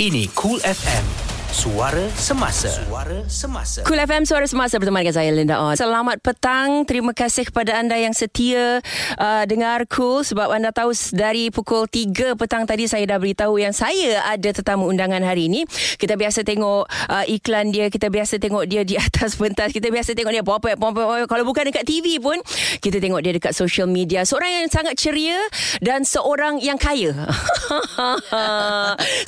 Ini Cool FM. Suara Semasa. Suara Semasa. Cool FM Suara Semasa bersama dengan saya Linda On. Selamat petang. Terima kasih kepada anda yang setia uh, dengar Cool sebab anda tahu dari pukul 3 petang tadi saya dah beritahu yang saya ada tetamu undangan hari ini. Kita biasa tengok uh, iklan dia, kita biasa tengok dia di atas pentas, kita biasa tengok dia popet popet kalau bukan dekat TV pun kita tengok dia dekat social media. Seorang yang sangat ceria dan seorang yang kaya.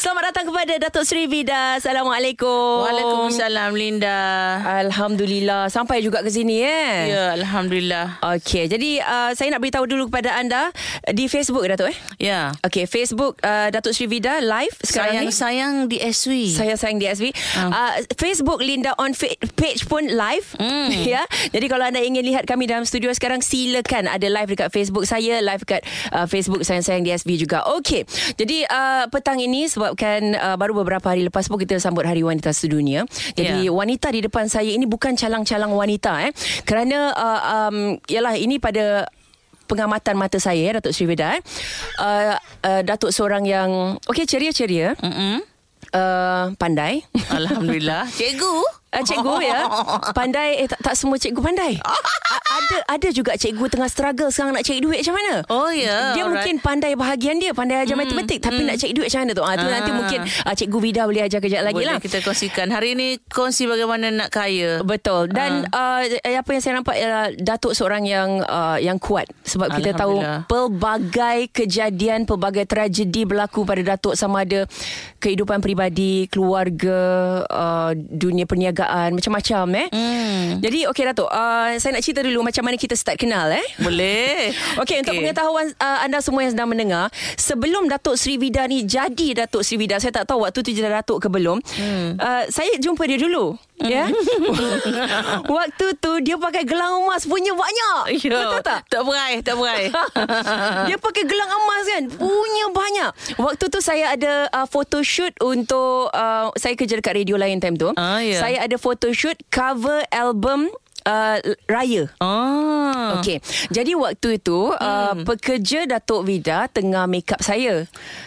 Selamat datang kepada Datuk Sri Vida. Assalamualaikum. Assalamualaikum. Waalaikumsalam Linda. Alhamdulillah sampai juga ke sini eh. Ya, alhamdulillah. Okey, jadi uh, saya nak beritahu dulu kepada anda di Facebook Datuk eh. Ya. Okey, Facebook uh, Datuk Sri Vida live sekarang sayang, ni. Sayang di SW. Saya sayang di SW. Uh. Uh, Facebook Linda on page pun live. Mm. ya. Jadi kalau anda ingin lihat kami dalam studio sekarang silakan ada live dekat Facebook saya, live dekat uh, Facebook sayang sayang di SW juga. Okey. Jadi uh, petang ini sebabkan uh, baru beberapa hari lepas pun kita sambut Hari Wanita Sedunia. Jadi yeah. wanita di depan saya ini bukan calang-calang wanita eh. Kerana uh, um yalah ini pada pengamatan mata saya ya Datuk Sri Veda eh. Uh, uh, Datuk seorang yang okey ceria-ceria. Mm-hmm. Uh, pandai. Alhamdulillah. Cikgu. Uh, cikgu ya. Pandai eh, tak, tak semua cikgu pandai. Ada ada juga cikgu Tengah struggle sekarang Nak cari duit macam mana? Oh ya yeah, Dia alright. mungkin pandai bahagian dia Pandai ajar mm, matematik Tapi mm. nak cari duit macam mana tu? Ah, tu Nanti ah. mungkin uh, Cikgu Vida boleh ajar kejap lagi lah. kita kongsikan. Hari ini Kongsi bagaimana nak kaya. Betul. Dan uh. Uh, Apa yang saya nampak ialah Datuk seorang yang uh, Yang kuat. Sebab kita tahu Pelbagai kejadian Pelbagai tragedi berlaku pada Datuk Sama ada Kehidupan peribadi Keluarga uh, Dunia perniagaan perniagaan macam-macam eh. Hmm. Jadi okey Datuk, uh, saya nak cerita dulu macam mana kita start kenal eh. Boleh. okey okay. untuk pengetahuan uh, anda semua yang sedang mendengar, sebelum Datuk Sri Vida ni jadi Datuk Sri Vida, saya tak tahu waktu tu jadi Datuk ke belum. Hmm. Uh, saya jumpa dia dulu. Ya. Yeah? Waktu tu dia pakai gelang emas punya banyak. Ya. Betul tak? Tak berai, tak berai. dia pakai gelang emas kan? Punya banyak. Waktu tu saya ada uh, photoshoot untuk uh, saya kerja dekat radio lain time tu. Ah, yeah. Saya ada photoshoot cover album uh, raya. Oh. Okey. Jadi waktu itu uh, hmm. uh, pekerja Datuk Vida tengah make up saya.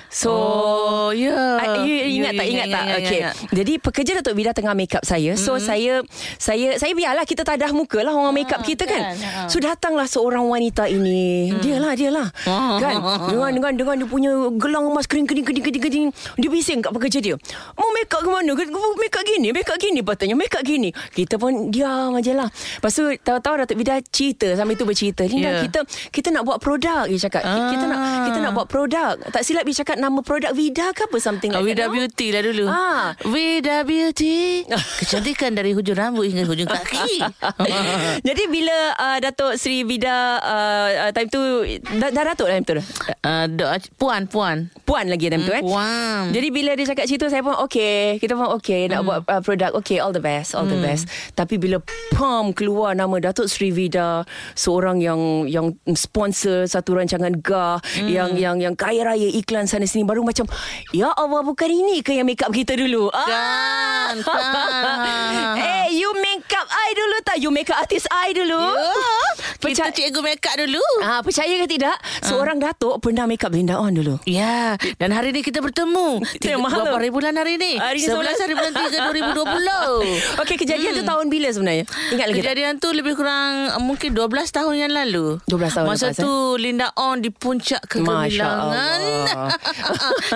So Oh. ya. Yeah. you, you ingat yeah, tak ingat yeah, tak? yeah, Okey yeah, yeah. Jadi pekerja Datuk Vida tengah make up saya. So mm-hmm. saya Saya saya biarlah Kita tadah muka lah Orang make up ah, kita kan, kan? So datanglah seorang wanita ini. Mm. Dia lah dia lah. Kan? Dengan dengan dengan dia punya Gelang emas kering kering kering kering kering. Dia bising kat pekerja dia. Mau make up ke mana? Make up gini Make up gini. Patutnya make up gini? Kita pun diam aja lah. Lepas tu Tahu-tahu Datuk Vida cerita. Sambil tu bercerita. Linda yeah. kita Kita nak buat produk Dia cakap. Ah. Kita nak Kita nak buat produk. Tak silap dia cakap nama produk Vida ke apa something like Vida that, Beauty lah dulu. Ha. Vida Beauty. Kecantikan dari hujung rambut hingga hujung kaki. Jadi bila uh, Datuk Sri Vida uh, uh, time tu dah, dah Datuk time tu? Uh, puan, puan. Puan lagi time tu hmm, eh. Puan. Jadi bila dia cakap situ saya pun okay. Kita pun okay nak hmm. buat uh, produk. Okay all the best. All hmm. the best. Tapi bila pom keluar nama Datuk Sri Vida seorang yang yang sponsor satu rancangan GAH hmm. yang yang yang kaya raya iklan sana sini baru macam ya Allah bukan ini ke yang make up kita dulu kan, ah. kan. eh you make up I dulu tak you make up artist I dulu yeah. kita cikgu make up dulu ah percaya ke tidak seorang ah. datuk pernah make up Linda on dulu ya yeah. dan hari ni kita bertemu Tiga, berapa hari bulan hari ni hari 11 hari bulan 3 2020 okey kejadian hmm. tu tahun bila sebenarnya ingat lagi kejadian tak? tu lebih kurang mungkin 12 tahun yang lalu 12 tahun masa lepas, tu eh? Linda on di puncak kegemilangan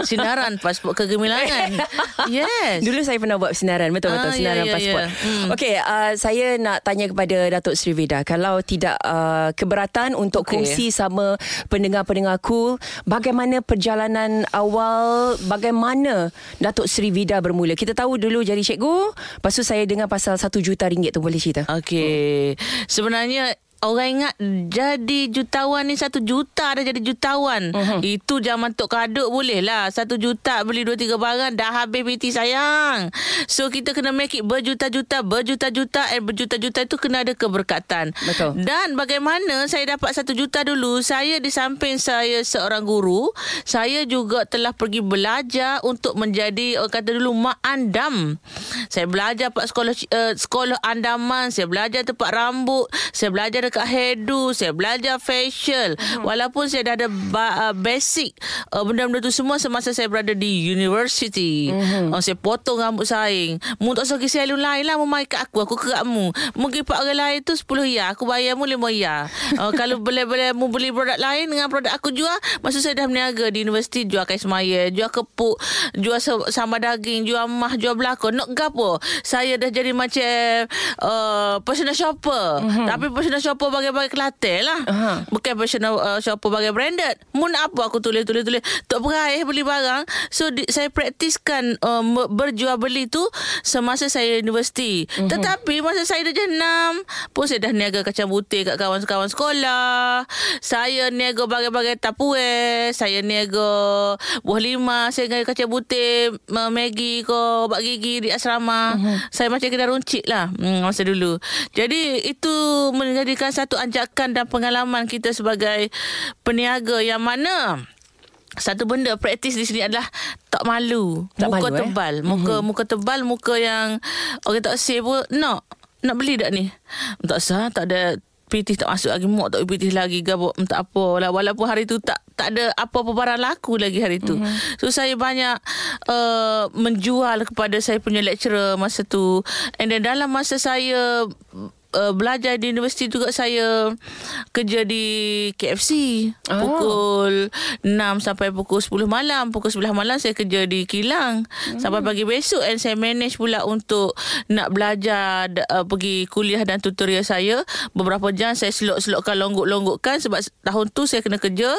sinaran pasport kegemilangan. yes. Dulu saya pernah buat sinaran. Betul-betul ah, sinaran yeah, yeah, pasport. Yeah. Hmm. Okey, uh, saya nak tanya kepada Datuk Sri Vida. Kalau tidak uh, keberatan untuk okay. kongsi sama pendengar-pendengar cool, bagaimana perjalanan awal, bagaimana Datuk Sri Vida bermula? Kita tahu dulu jadi cikgu, lepas tu saya dengar pasal satu juta ringgit tu boleh cerita? Okey. Hmm. Sebenarnya Orang ingat jadi jutawan ni satu juta dah jadi jutawan. Uh-huh. Itu zaman Tok Kaduk boleh lah. Satu juta beli dua tiga barang dah habis PT sayang. So kita kena make it berjuta-juta, berjuta-juta and berjuta-juta itu kena ada keberkatan. Betul. Dan bagaimana saya dapat satu juta dulu, saya di samping saya seorang guru, saya juga telah pergi belajar untuk menjadi orang kata dulu mak andam. Saya belajar pak sekolah uh, sekolah andaman, saya belajar tempat rambut, saya belajar dekat hairdo, saya belajar facial. Uh-huh. Walaupun saya dah ada ba- uh, basic uh, benda-benda tu semua semasa saya berada di university. Uh-huh. Uh, saya potong rambut saing. Mu tak suka salon lain lah mu mai kat aku, aku kerak mu. Mungkin pak orang lain tu 10 ya, aku bayar mu 5 ya. Uh, kalau boleh-boleh mu beli produk lain dengan produk aku jual, masa saya dah berniaga di universiti jual kais maya, jual kepuk, jual sambal daging, jual mah, jual belakon. Nak gapo? Saya dah jadi macam uh, personal shopper. Uh-huh. Tapi personal shopper bagai-bagai Kelantan lah. Uh-huh. Bukan personal uh, shopper bagai branded. Mun apa aku tulis-tulis-tulis. Tak beraih beli barang. So di, saya praktiskan uh, berjual beli tu semasa saya universiti. Uh-huh. Tetapi masa saya dah jenam pun saya dah niaga kacang butir kat kawan-kawan sekolah. Saya niaga bagai-bagai tapuer. Saya niaga buah lima. Saya niaga kacang butir, Maggi ke, obat gigi di asrama. Uh-huh. Saya macam kena runcit lah hmm, masa dulu. Jadi itu menjadikan satu anjakan dan pengalaman kita sebagai peniaga yang mana satu benda praktis di sini adalah tak malu. Tak muka malu, eh? tebal. Eh? Muka mm-hmm. muka tebal, muka yang orang tak say pun nak nak beli tak ni? Tak sah, tak ada pitih tak masuk lagi mak tak pitih lagi gabuk tak apa lah walaupun hari tu tak tak ada apa-apa barang laku lagi hari tu mm-hmm. so saya banyak uh, menjual kepada saya punya lecturer masa tu and then dalam masa saya uh, belajar di universiti juga saya kerja di KFC oh. pukul 6 sampai pukul 10 malam. Pukul 11 malam saya kerja di Kilang. Hmm. sampai pagi besok and saya manage pula untuk nak belajar uh, pergi kuliah dan tutorial saya. Beberapa jam saya selok-selokkan longgok-longgokkan sebab tahun tu saya kena kerja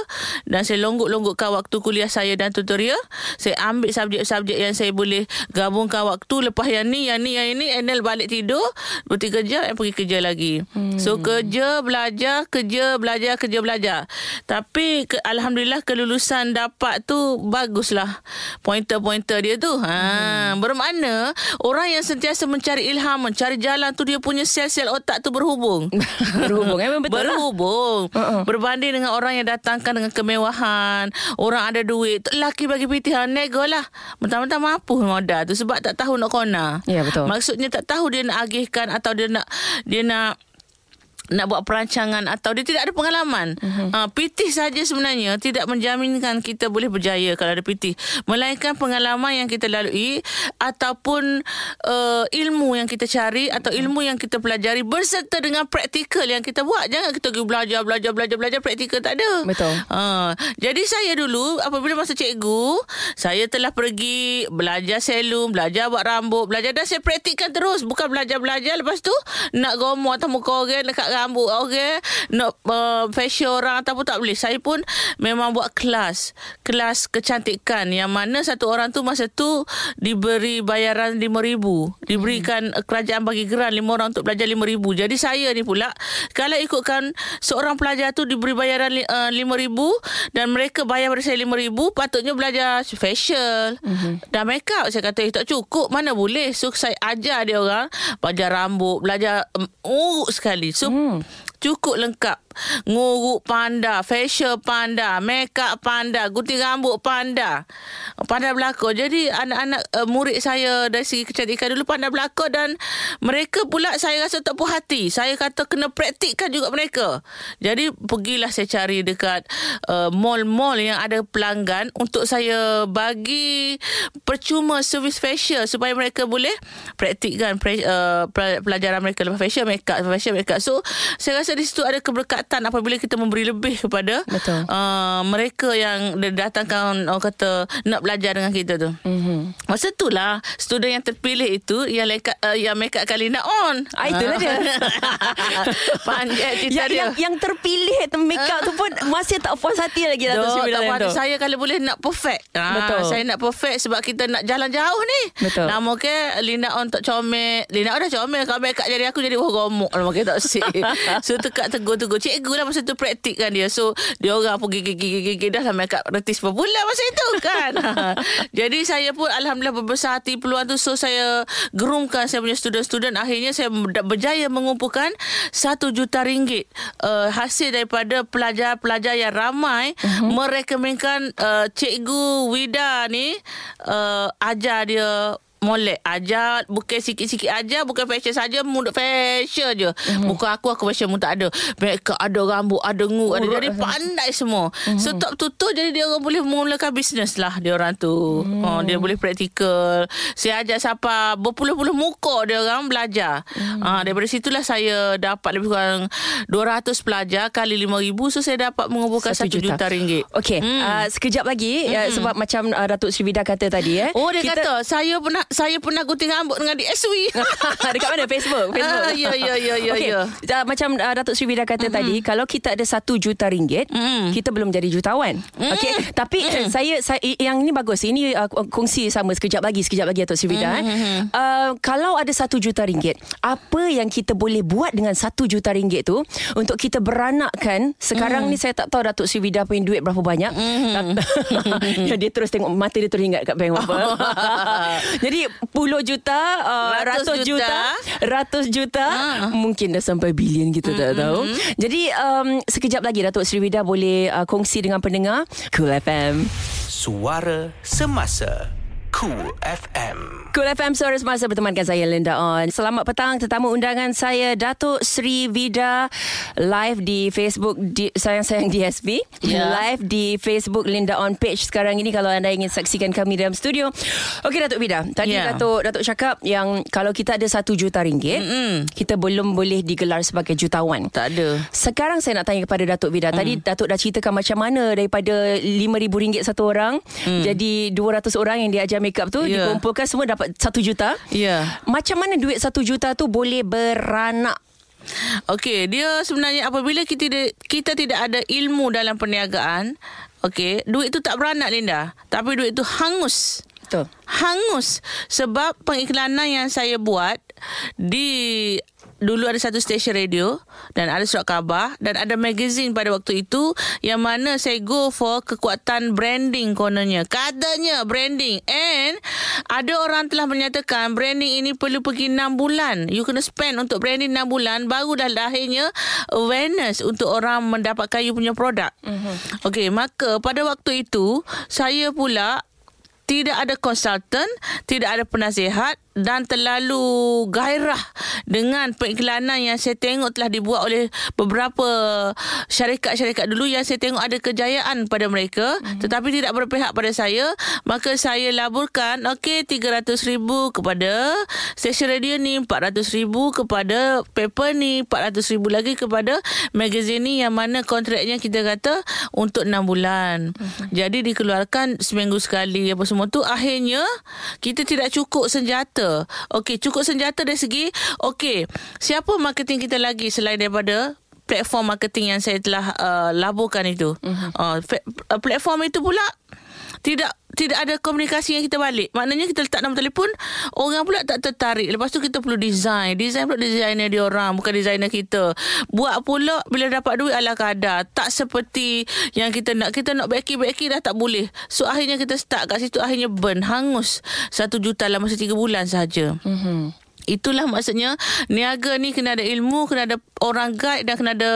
dan saya longgok-longgokkan waktu kuliah saya dan tutorial. Saya ambil subjek-subjek yang saya boleh gabungkan waktu lepas yang ni yang ni yang ini and balik tidur bertiga jam and pergi kerja lagi. Hmm. So kerja, belajar, kerja, belajar, kerja, belajar. Tapi ke, alhamdulillah kelulusan dapat tu baguslah. Pointer-pointer dia tu. Ha, hmm. bermakna orang yang sentiasa mencari ilham, mencari jalan tu dia punya sel-sel otak tu berhubung. berhubung memang betul. Lah. Berhubung. Lah. Uh-uh. Berbanding dengan orang yang datangkan dengan kemewahan, orang ada duit, laki bagi pitihan nego lah. Mentang-mentang mampu modal tu sebab tak tahu nak kona. Ya betul. Maksudnya tak tahu dia nak agihkan atau dia nak dia nak buat perancangan atau dia tidak ada pengalaman. Uh-huh. Uh, pitih saja sebenarnya tidak menjaminkan kita boleh berjaya kalau ada pitih. Melainkan pengalaman yang kita lalui ataupun uh, ilmu yang kita cari atau ilmu yang kita pelajari berserta dengan praktikal yang kita buat. Jangan kita pergi belajar, belajar, belajar, belajar, praktikal tak ada. Betul. Uh, jadi saya dulu apabila masa cikgu, saya telah pergi belajar selum, belajar buat rambut, belajar dan saya praktikkan terus. Bukan belajar-belajar lepas tu nak gomok atau muka orang dekat rambut okey? Nak uh, facial orang ataupun tak boleh. Saya pun memang buat kelas. Kelas kecantikan yang mana satu orang tu masa tu diberi bayaran RM5,000 diberikan hmm. kerajaan bagi geran lima orang untuk belajar RM5,000 jadi saya ni pula kalau ikutkan seorang pelajar tu diberi bayaran uh, RM5,000 dan mereka bayar pada saya RM5,000 patutnya belajar facial hmm. dan make up saya kata eh, tak cukup mana boleh? So saya ajar dia orang belajar rambut belajar um, urut sekali. So hmm. Cukup lengkap nguruk panda, facial panda, makeup panda, gunting rambut panda. Panda belakang. Jadi anak-anak uh, murid saya dari segi kecantikan dulu panda belakang dan mereka pula saya rasa tak puas hati. Saya kata kena praktikkan juga mereka. Jadi pergilah saya cari dekat uh, mall-mall yang ada pelanggan untuk saya bagi percuma servis facial supaya mereka boleh praktikkan pre, uh, pelajaran mereka lepas facial makeup, facial makeup. So saya rasa di situ ada keberkatan keberkatan apabila kita memberi lebih kepada uh, mereka yang datangkan orang kata nak belajar dengan kita tu. Mm-hmm. Masa itulah student yang terpilih itu yang lekat, uh, yang make up kali nak on. Ah itulah dia. Panjat yang, dia. Yang, yang terpilih make up tu pun masih tak puas hati lagi Dato' Sri Tak puas Saya kalau boleh nak perfect. Ha, Betul. Saya nak perfect sebab kita nak jalan jauh ni. Betul. Nama ke Linda on tak comel. Linda on dah comel. Kalau make up jadi aku jadi wah gomok. Nama ke tak sih. so tekak tegur-tegur cikgu lah masa tu praktik kan dia. So dia orang pergi gigi gigi gigi dah lah makeup artist popular masa itu kan. Jadi saya pun alhamdulillah berbesar hati peluang tu so saya gerumkan saya punya student-student akhirnya saya berjaya mengumpulkan satu juta ringgit uh, hasil daripada pelajar-pelajar yang ramai uh-huh. merekomenkan uh, cikgu Wida ni uh, ajar dia molek ajar bukan sikit-sikit ajar bukan fashion saja mulut fashion je Mhm. mm-hmm. bukan aku aku fashion pun tak ada mereka ada rambut ada ngu ada jadi pandai semua Mhm. mm-hmm. so tak betul jadi dia orang boleh mulakan bisnes lah dia orang tu mm. oh, dia boleh praktikal saya ajar siapa berpuluh-puluh muka dia orang belajar mm. ah, daripada situlah saya dapat lebih kurang 200 pelajar kali 5,000 so saya dapat mengumpulkan 1 juta. juta ringgit Okey, Hmm. mm. uh, sekejap lagi mm. uh, sebab macam uh, Datuk Sri Vida kata tadi eh. Oh dia kita... kata saya pernah saya pernah gunting rambut dengan DSW. Dekat mana Facebook? Facebook. Ah, ya, ya, ya, ya, Okey, ya. uh, macam uh, Datuk Sri Vida kata mm-hmm. tadi, kalau kita ada satu juta ringgit, Mm. kita belum jadi jutawan. Mm. Okey, tapi mm. saya, saya yang ini bagus. Ini uh, kongsi sama sekejap lagi, sekejap lagi Datuk Sri Vida. Mm-hmm. Eh. Uh, kalau ada satu juta ringgit, apa yang kita boleh buat dengan satu juta ringgit tu untuk kita beranakkan? Sekarang Mm. ni saya tak tahu Datuk Sri Vida punya duit berapa banyak. Ya, dia terus tengok mata dia teringat kat bank berapa. Jadi puluh juta, uh, Ratus ratus juta, juta. ratus juta, Ah. mungkin dah sampai bilion kita tak tahu. Jadi um, sekejap lagi Datuk Sri Vida boleh uh, kongsi dengan pendengar Cool FM. Suara Semasa Cool FM Cool FM Suara Semasa bertemankan saya Linda On. Selamat petang tetamu undangan saya Datuk Sri Vida live di Facebook di, sayang-sayang DSP. Ya. Live di Facebook Linda On page sekarang ini kalau anda ingin saksikan kami dalam studio. Okey Datuk Vida, tadi Ya. Datuk Datuk cakap yang kalau kita ada satu juta ringgit, Mm-mm. kita belum boleh digelar sebagai jutawan. Tak ada. Sekarang saya nak tanya kepada Datuk Vida. Tadi Datuk dah ceritakan macam mana daripada RM5,000 satu orang Hmm. jadi 200 orang yang diajar makeup tu Ya. dikumpulkan semua dapat 1 juta. Ya. Macam mana duit 1 juta tu boleh beranak? Okey, dia sebenarnya apabila kita tidak, kita tidak ada ilmu dalam perniagaan, okey, duit tu tak beranak Linda, tapi duit tu hangus. Betul. Hangus sebab pengiklanan yang saya buat di dulu ada satu stesen radio dan ada surat khabar dan ada magazine pada waktu itu yang mana saya go for kekuatan branding kononnya. Katanya branding. And ada orang telah menyatakan branding ini perlu pergi 6 bulan. You kena spend untuk branding 6 bulan. Baru dah lahirnya awareness untuk orang mendapatkan you punya produk. Mm-hmm. okey maka pada waktu itu saya pula tidak ada konsultan, tidak ada penasihat dan terlalu gairah dengan pengiklanan yang saya tengok telah dibuat oleh beberapa syarikat-syarikat dulu yang saya tengok ada kejayaan pada mereka mm-hmm. tetapi tidak berpihak pada saya maka saya laburkan okey RM300,000 kepada stesen radio ni RM400,000 kepada paper ni RM400,000 lagi kepada magazine ni yang mana kontraknya kita kata untuk 6 bulan mm-hmm. jadi dikeluarkan seminggu sekali apa semua tu akhirnya kita tidak cukup senjata okey cukup senjata dari segi okey siapa marketing kita lagi selain daripada platform marketing yang saya telah uh, laburkan itu. Uh-huh. Uh, uh, platform itu pula tidak tidak ada komunikasi yang kita balik. Maknanya kita letak nombor telefon, orang pula tak tertarik. Lepas tu kita perlu design. Design pula designer dia orang, bukan designer kita. Buat pula bila dapat duit ala kadar. Tak seperti yang kita nak. Kita nak beki-beki dah tak boleh. So akhirnya kita start kat situ. Akhirnya burn, hangus. Satu juta dalam masa tiga bulan saja. Mm-hmm. Itulah maksudnya niaga ni kena ada ilmu, kena ada orang guide dan kena ada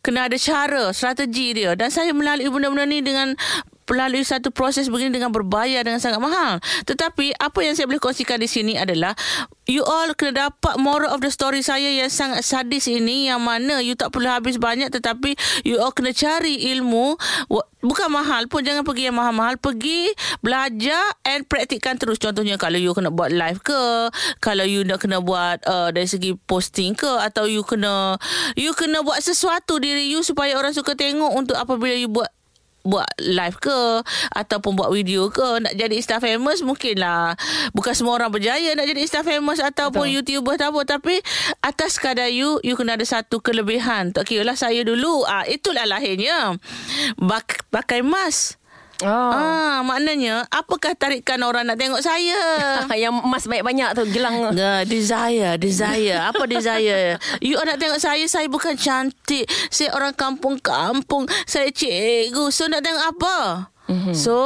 kena ada cara, strategi dia. Dan saya melalui benda-benda ni dengan melalui satu proses begini dengan berbayar dengan sangat mahal. Tetapi apa yang saya boleh kongsikan di sini adalah you all kena dapat moral of the story saya yang sangat sadis ini yang mana you tak perlu habis banyak tetapi you all kena cari ilmu. Bukan mahal pun jangan pergi yang mahal-mahal. Pergi belajar and praktikkan terus. Contohnya kalau you kena buat live ke kalau you nak kena buat uh, dari segi posting ke atau you kena you kena buat sesuatu diri you supaya orang suka tengok untuk apabila you buat buat live ke ataupun buat video ke nak jadi insta famous mungkinlah. Bukan semua orang berjaya nak jadi insta famous ataupun Betul. youtuber tak apa. Tapi atas kadar you you kena ada satu kelebihan. Tak kira lah saya dulu. Ah itulah lahirnya. Bak- pakai mask Oh. Ah, maknanya apakah tarikan orang nak tengok saya? yang emas banyak-banyak tu gelang. Nah, desire, desire. Apa desire? You nak tengok saya, saya bukan cantik. Saya orang kampung-kampung. Saya cikgu. So nak tengok apa? Mm-hmm. So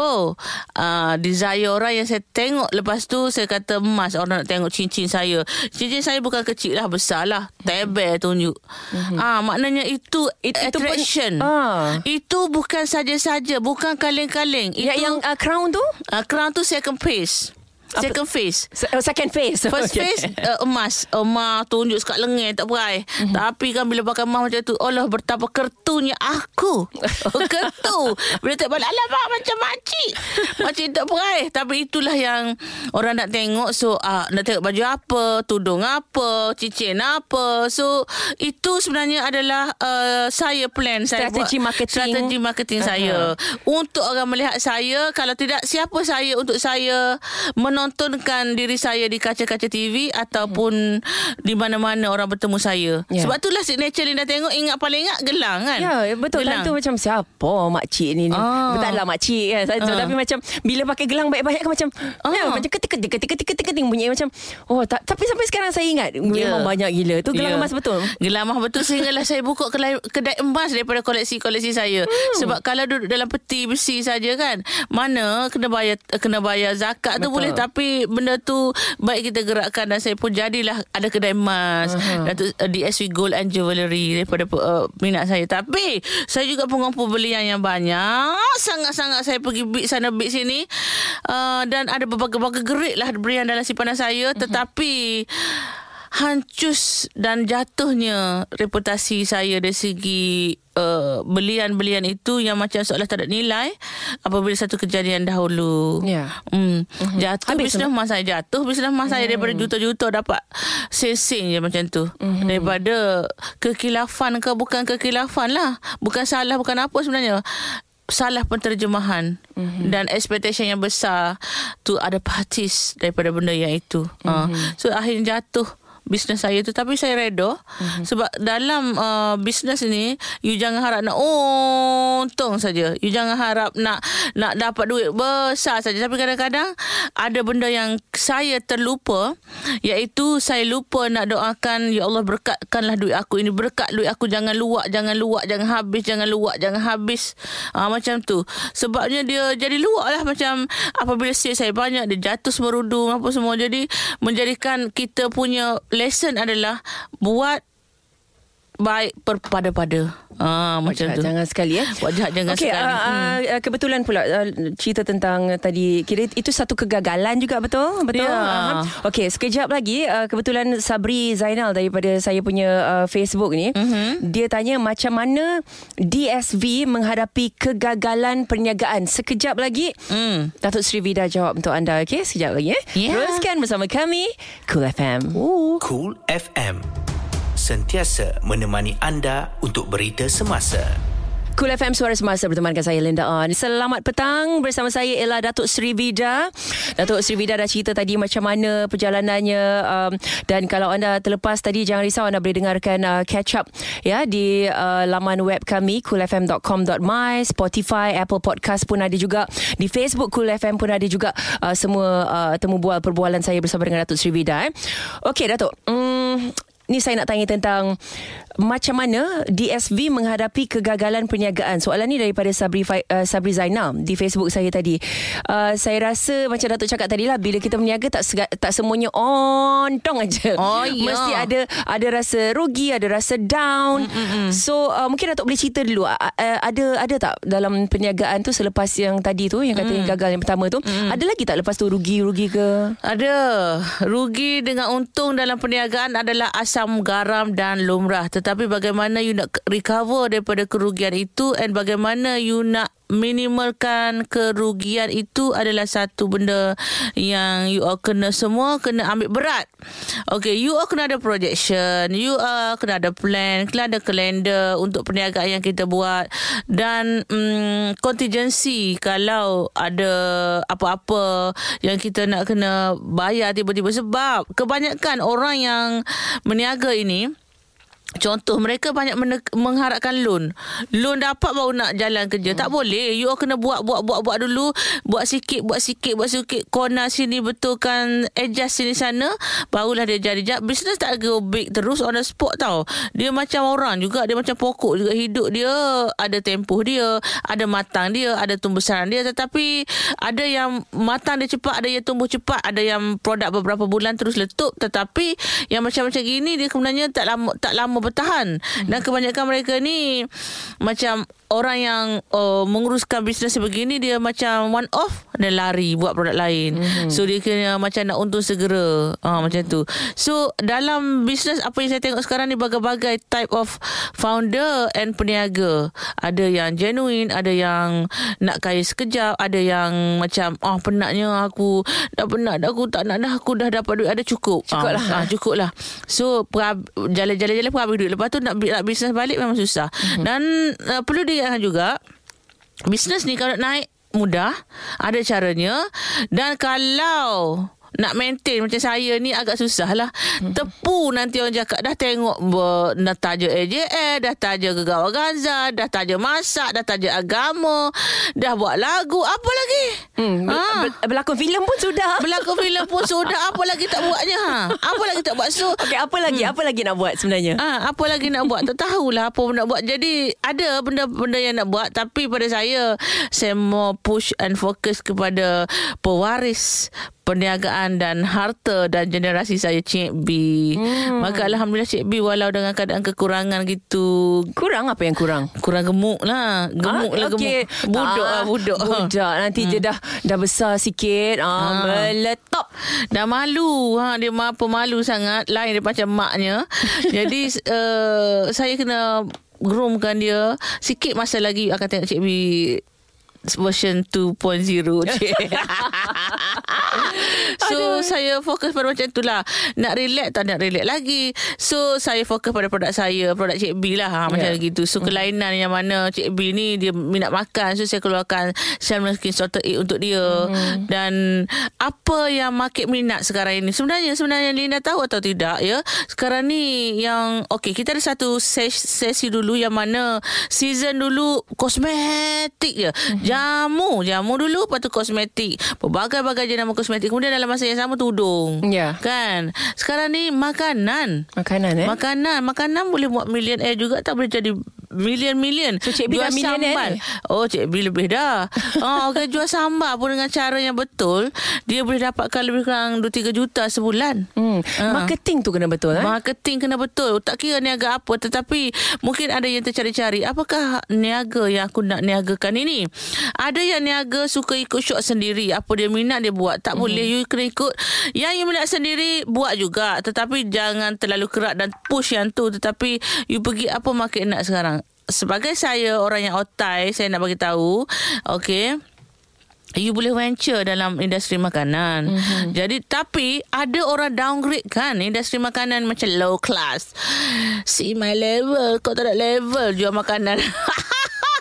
uh, Desire orang yang saya tengok Lepas tu saya kata emas Orang nak tengok cincin saya Cincin saya bukan kecil lah Besar lah Tebel tunjuk mm-hmm. ah, Maknanya itu It- itu pun- Attraction Ah. Itu bukan saja-saja Bukan kaleng-kaleng Ya, Itu yang uh, crown tu? uh, Crown tu second piece Second phase. Se- oh, second phase. First Okay. phase uh, emas Emas tunjuk sekat lengan Tak perai mm-hmm. Tapi kan bila pakai emas macam tu Allah betapa kertunya aku Kertu Bila tak balik Alamak macam makcik Makcik tak perai Tapi itulah yang Orang nak tengok So uh, nak tengok baju apa Tudung apa Cincin apa So Itu sebenarnya adalah uh, Saya plan saya Strategi buat, marketing. Strategi marketing Aha. saya Untuk orang melihat saya Kalau tidak Siapa saya Untuk saya Menontonkan diri saya Di kaca-kaca TV Ataupun Di mana-mana orang bertemu saya Ya. Sebab itulah signature Linda tengok Ingat paling ingat Gelang kan Ya betul Gelang tu macam Siapa makcik ni, ni. Ah. Betul lah makcik kan so, Ah. Tapi macam Bila pakai gelang banyak-banyak kan Macam Ah. ya, Macam ketik-ketik Ketik-ketik ketik bunyi Macam Oh tak, Tapi sampai sekarang saya ingat Memang banyak gila Tu gelang Ya. emas betul Gelang emas betul Sehinggalah saya buka kedai, kedai emas Daripada koleksi-koleksi saya hmm. Sebab kalau duduk dalam peti besi saja kan Mana kena bayar kena bayar zakat tu Betul. boleh Tapi benda tu Baik kita gerakkan Dan saya pun jadilah Ada kedai emas. Aha. Datuk uh, DSV Gold and Jewellery Daripada uh, minat saya. Tapi Saya juga pengumpul belian yang banyak. Sangat-sangat saya pergi bid sana bid sini. Uh, Dan ada berbagai-bagai gerik lah Berian dalam simpanan saya. Tetapi hancus dan jatuhnya reputasi saya dari segi uh, belian-belian itu yang macam seolah tak ada nilai apabila satu kejadian dahulu. Ya. Hmm. Jatuh Habis bisnes emas saya jatuh bisnes emas saya daripada juta-juta dapat sesing je macam tu. Daripada kekilafan ke bukan kekilafan lah. Bukan salah bukan apa sebenarnya salah penterjemahan mm-hmm. dan expectation yang besar tu ada parties daripada benda yang itu. Mm-hmm. Uh, so akhirnya jatuh bisnes saya tu. Tapi saya reda mm-hmm. sebab dalam uh, bisnes ni you jangan harap nak untung saja. You jangan harap nak nak dapat duit besar saja. Tapi kadang-kadang ada benda yang saya terlupa iaitu saya lupa nak doakan ya Allah berkatkanlah duit aku ini. Berkat duit aku. Jangan luak jangan luak jangan habis jangan luak jangan habis. Uh, macam tu. Sebabnya dia jadi luak lah. Macam apabila saya banyak dia jatuh semerudung apa semua. Jadi menjadikan kita punya lesson adalah buat baik berpada-pada. Ah macam tu. Jangan sekali eh Buat jahat jangan Okey, sekali. uh, uh, kebetulan pula uh, cerita tentang uh, tadi kira itu satu kegagalan juga betul betul Ya. uh, okey sekejap lagi uh, kebetulan Sabri Zainal daripada saya punya uh, Facebook ni Mhm. dia tanya macam mana DSV menghadapi kegagalan perniagaan sekejap lagi Hmm. Datuk Sri Vida jawab untuk anda okey sekejap lagi eh Ya. teruskan bersama kami Cool FM Cool FM. Sentiasa menemani anda untuk berita semasa. Cool FM Suara Semasa bertemankan saya Linda On. Selamat petang bersama saya ialah Datuk Sri Vida. Datuk Sri Vida dah cerita tadi macam mana perjalanannya um, dan kalau anda terlepas tadi jangan risau anda boleh dengarkan uh, catch up ya di uh, laman web kami coolfm.com.my, Spotify, Apple Podcast pun ada juga. Di Facebook Cool FM pun ada juga uh, semua uh, temu bual perbualan saya bersama dengan Datuk Sri Vida eh. Okey Datuk. Hmm, Ni saya nak tanya tentang macam mana DSV menghadapi kegagalan perniagaan. Soalan ni daripada Sabri uh, Sabri Zainal di Facebook saya tadi. Uh, saya rasa macam Datuk cakap tadi lah bila kita berniaga tak sega, tak semuanya ontong aja. Oh, ya. Mesti ada ada rasa rugi, ada rasa down. Mm-mm. So uh, mungkin Datuk boleh cerita dulu uh, uh, ada ada tak dalam perniagaan tu selepas yang tadi tu yang kata yang gagal yang pertama tu, ada lagi tak lepas tu rugi-rugi ke? Ada. Rugi dengan untung dalam perniagaan adalah asam garam dan lumrah. Tetapi bagaimana you nak recover daripada kerugian itu and bagaimana you nak minimalkan kerugian itu adalah satu benda yang you all kena semua kena ambil berat. Okay, you all kena ada projection, you all kena ada plan, kena ada kalender untuk perniagaan yang kita buat dan mm, contingency kalau ada apa-apa yang kita nak kena bayar tiba-tiba sebab kebanyakan orang yang meniaga ini Contoh mereka banyak men- mengharapkan loan. Loan dapat baru nak jalan kerja. Hmm. Tak boleh. You all kena buat buat buat buat dulu. Buat sikit buat sikit buat sikit. Corner sini betulkan adjust sini sana barulah dia jadi. Ja- Business tak go big terus on the spot tau. Dia macam orang juga. Dia macam pokok juga hidup dia ada tempoh dia, ada matang dia, ada tumbuhan dia tetapi ada yang matang dia cepat, ada yang tumbuh cepat, ada yang produk beberapa bulan terus letup tetapi yang macam-macam gini dia sebenarnya tak lama tak lama bertahan. Hmm. Dan kebanyakan mereka ni macam orang yang uh, menguruskan bisnes sebegini dia macam one off dan lari buat produk lain. Mm-hmm. So dia kena macam nak untung segera. Uh, macam tu. So dalam bisnes apa yang saya tengok sekarang ni bagai-bagai type of founder and peniaga. Ada yang genuine, ada yang nak kaya sekejap, ada yang macam ah oh, penatnya aku dah penat dah aku tak nak dah aku dah dapat duit ada cukup. Cukup lah. Ah, cukup lah. So jalan-jalan-jalan pun habis duit. Lepas tu nak, nak bisnes balik memang susah. Mm-hmm. Dan uh, perlu diingatkan juga bisnes ni kalau naik mudah ada caranya. Dan kalau nak maintain macam saya ni agak susah lah. Hmm. Tepu nanti orang cakap dah tengok ber, dah taja AJL, dah taja Gegawa Gaza, dah taja masak, dah taja agama, dah buat lagu, apa lagi? Hmm. Ha? Berlakon filem pun sudah. Berlakon filem pun sudah, apa lagi tak buatnya? Ha? Apa lagi tak buat? So, okay, apa lagi? Hmm. Apa lagi nak buat sebenarnya? Ha, apa lagi nak buat? Tak tahulah apa nak buat. Jadi ada benda-benda yang nak buat tapi pada saya saya mau push and fokus kepada pewaris perniagaan dan harta dan generasi saya Cik B. Hmm. Maka Alhamdulillah Cik B walau dengan keadaan kekurangan gitu. Kurang apa yang kurang? Kurang gemuk lah. Gemuk ah, lah okay. gemuk. Budak lah budak. Budak. Nanti hmm. dia dah dah besar sikit. Ah, ha. Meletop. Dah malu. Ha, dia apa malu sangat. Lain dia macam maknya. Jadi uh, saya kena groomkan dia. Sikit masa lagi akan tengok Cik B version 2.0 So Aduh. saya fokus pada macam tu lah. Nak relax tak nak relax lagi. So saya fokus pada produk saya Produk Cik B lah. Ha, Macam yeah. gitu. So mm. kelainan yang mana Cik B ni Dia minat makan. So saya keluarkan Salmon skin salted egg untuk dia. Mm. Dan Apa yang market minat sekarang ini? Sebenarnya Sebenarnya Linda tahu atau tidak ya Sekarang ni Yang Okay kita ada satu ses- sesi dulu Yang mana Season dulu Kosmetik je. Mm-hmm jamu jamu dulu lepas tu kosmetik. Berbagai-bagai jenama kosmetik kemudian dalam masa yang sama tudung ya kan sekarang ni makanan makanan eh makanan makanan boleh buat million air juga tak boleh jadi million-million. So Cik B dah millionaire Oh Cik B lebih dah. oh, okay, jual sambal pun dengan cara yang betul. Dia boleh dapatkan lebih kurang 2-3 juta sebulan. Hmm. Uh. Marketing tu kena betul. Eh? Marketing kena betul. Tak kira niaga apa. Tetapi mungkin ada yang tercari-cari. Apakah niaga yang aku nak niagakan ini? Ada yang niaga suka ikut shot sendiri. Apa dia minat dia buat. Tak hmm. boleh. You kena ikut. Yang you minat sendiri buat juga. Tetapi jangan terlalu kerat dan push yang tu. Tetapi you pergi apa market nak sekarang sebagai saya orang yang otai saya nak bagi tahu okey You boleh venture dalam industri makanan. Mm-hmm. Jadi tapi ada orang downgrade kan industri makanan macam low class. See my level, kau tak ada level jual makanan.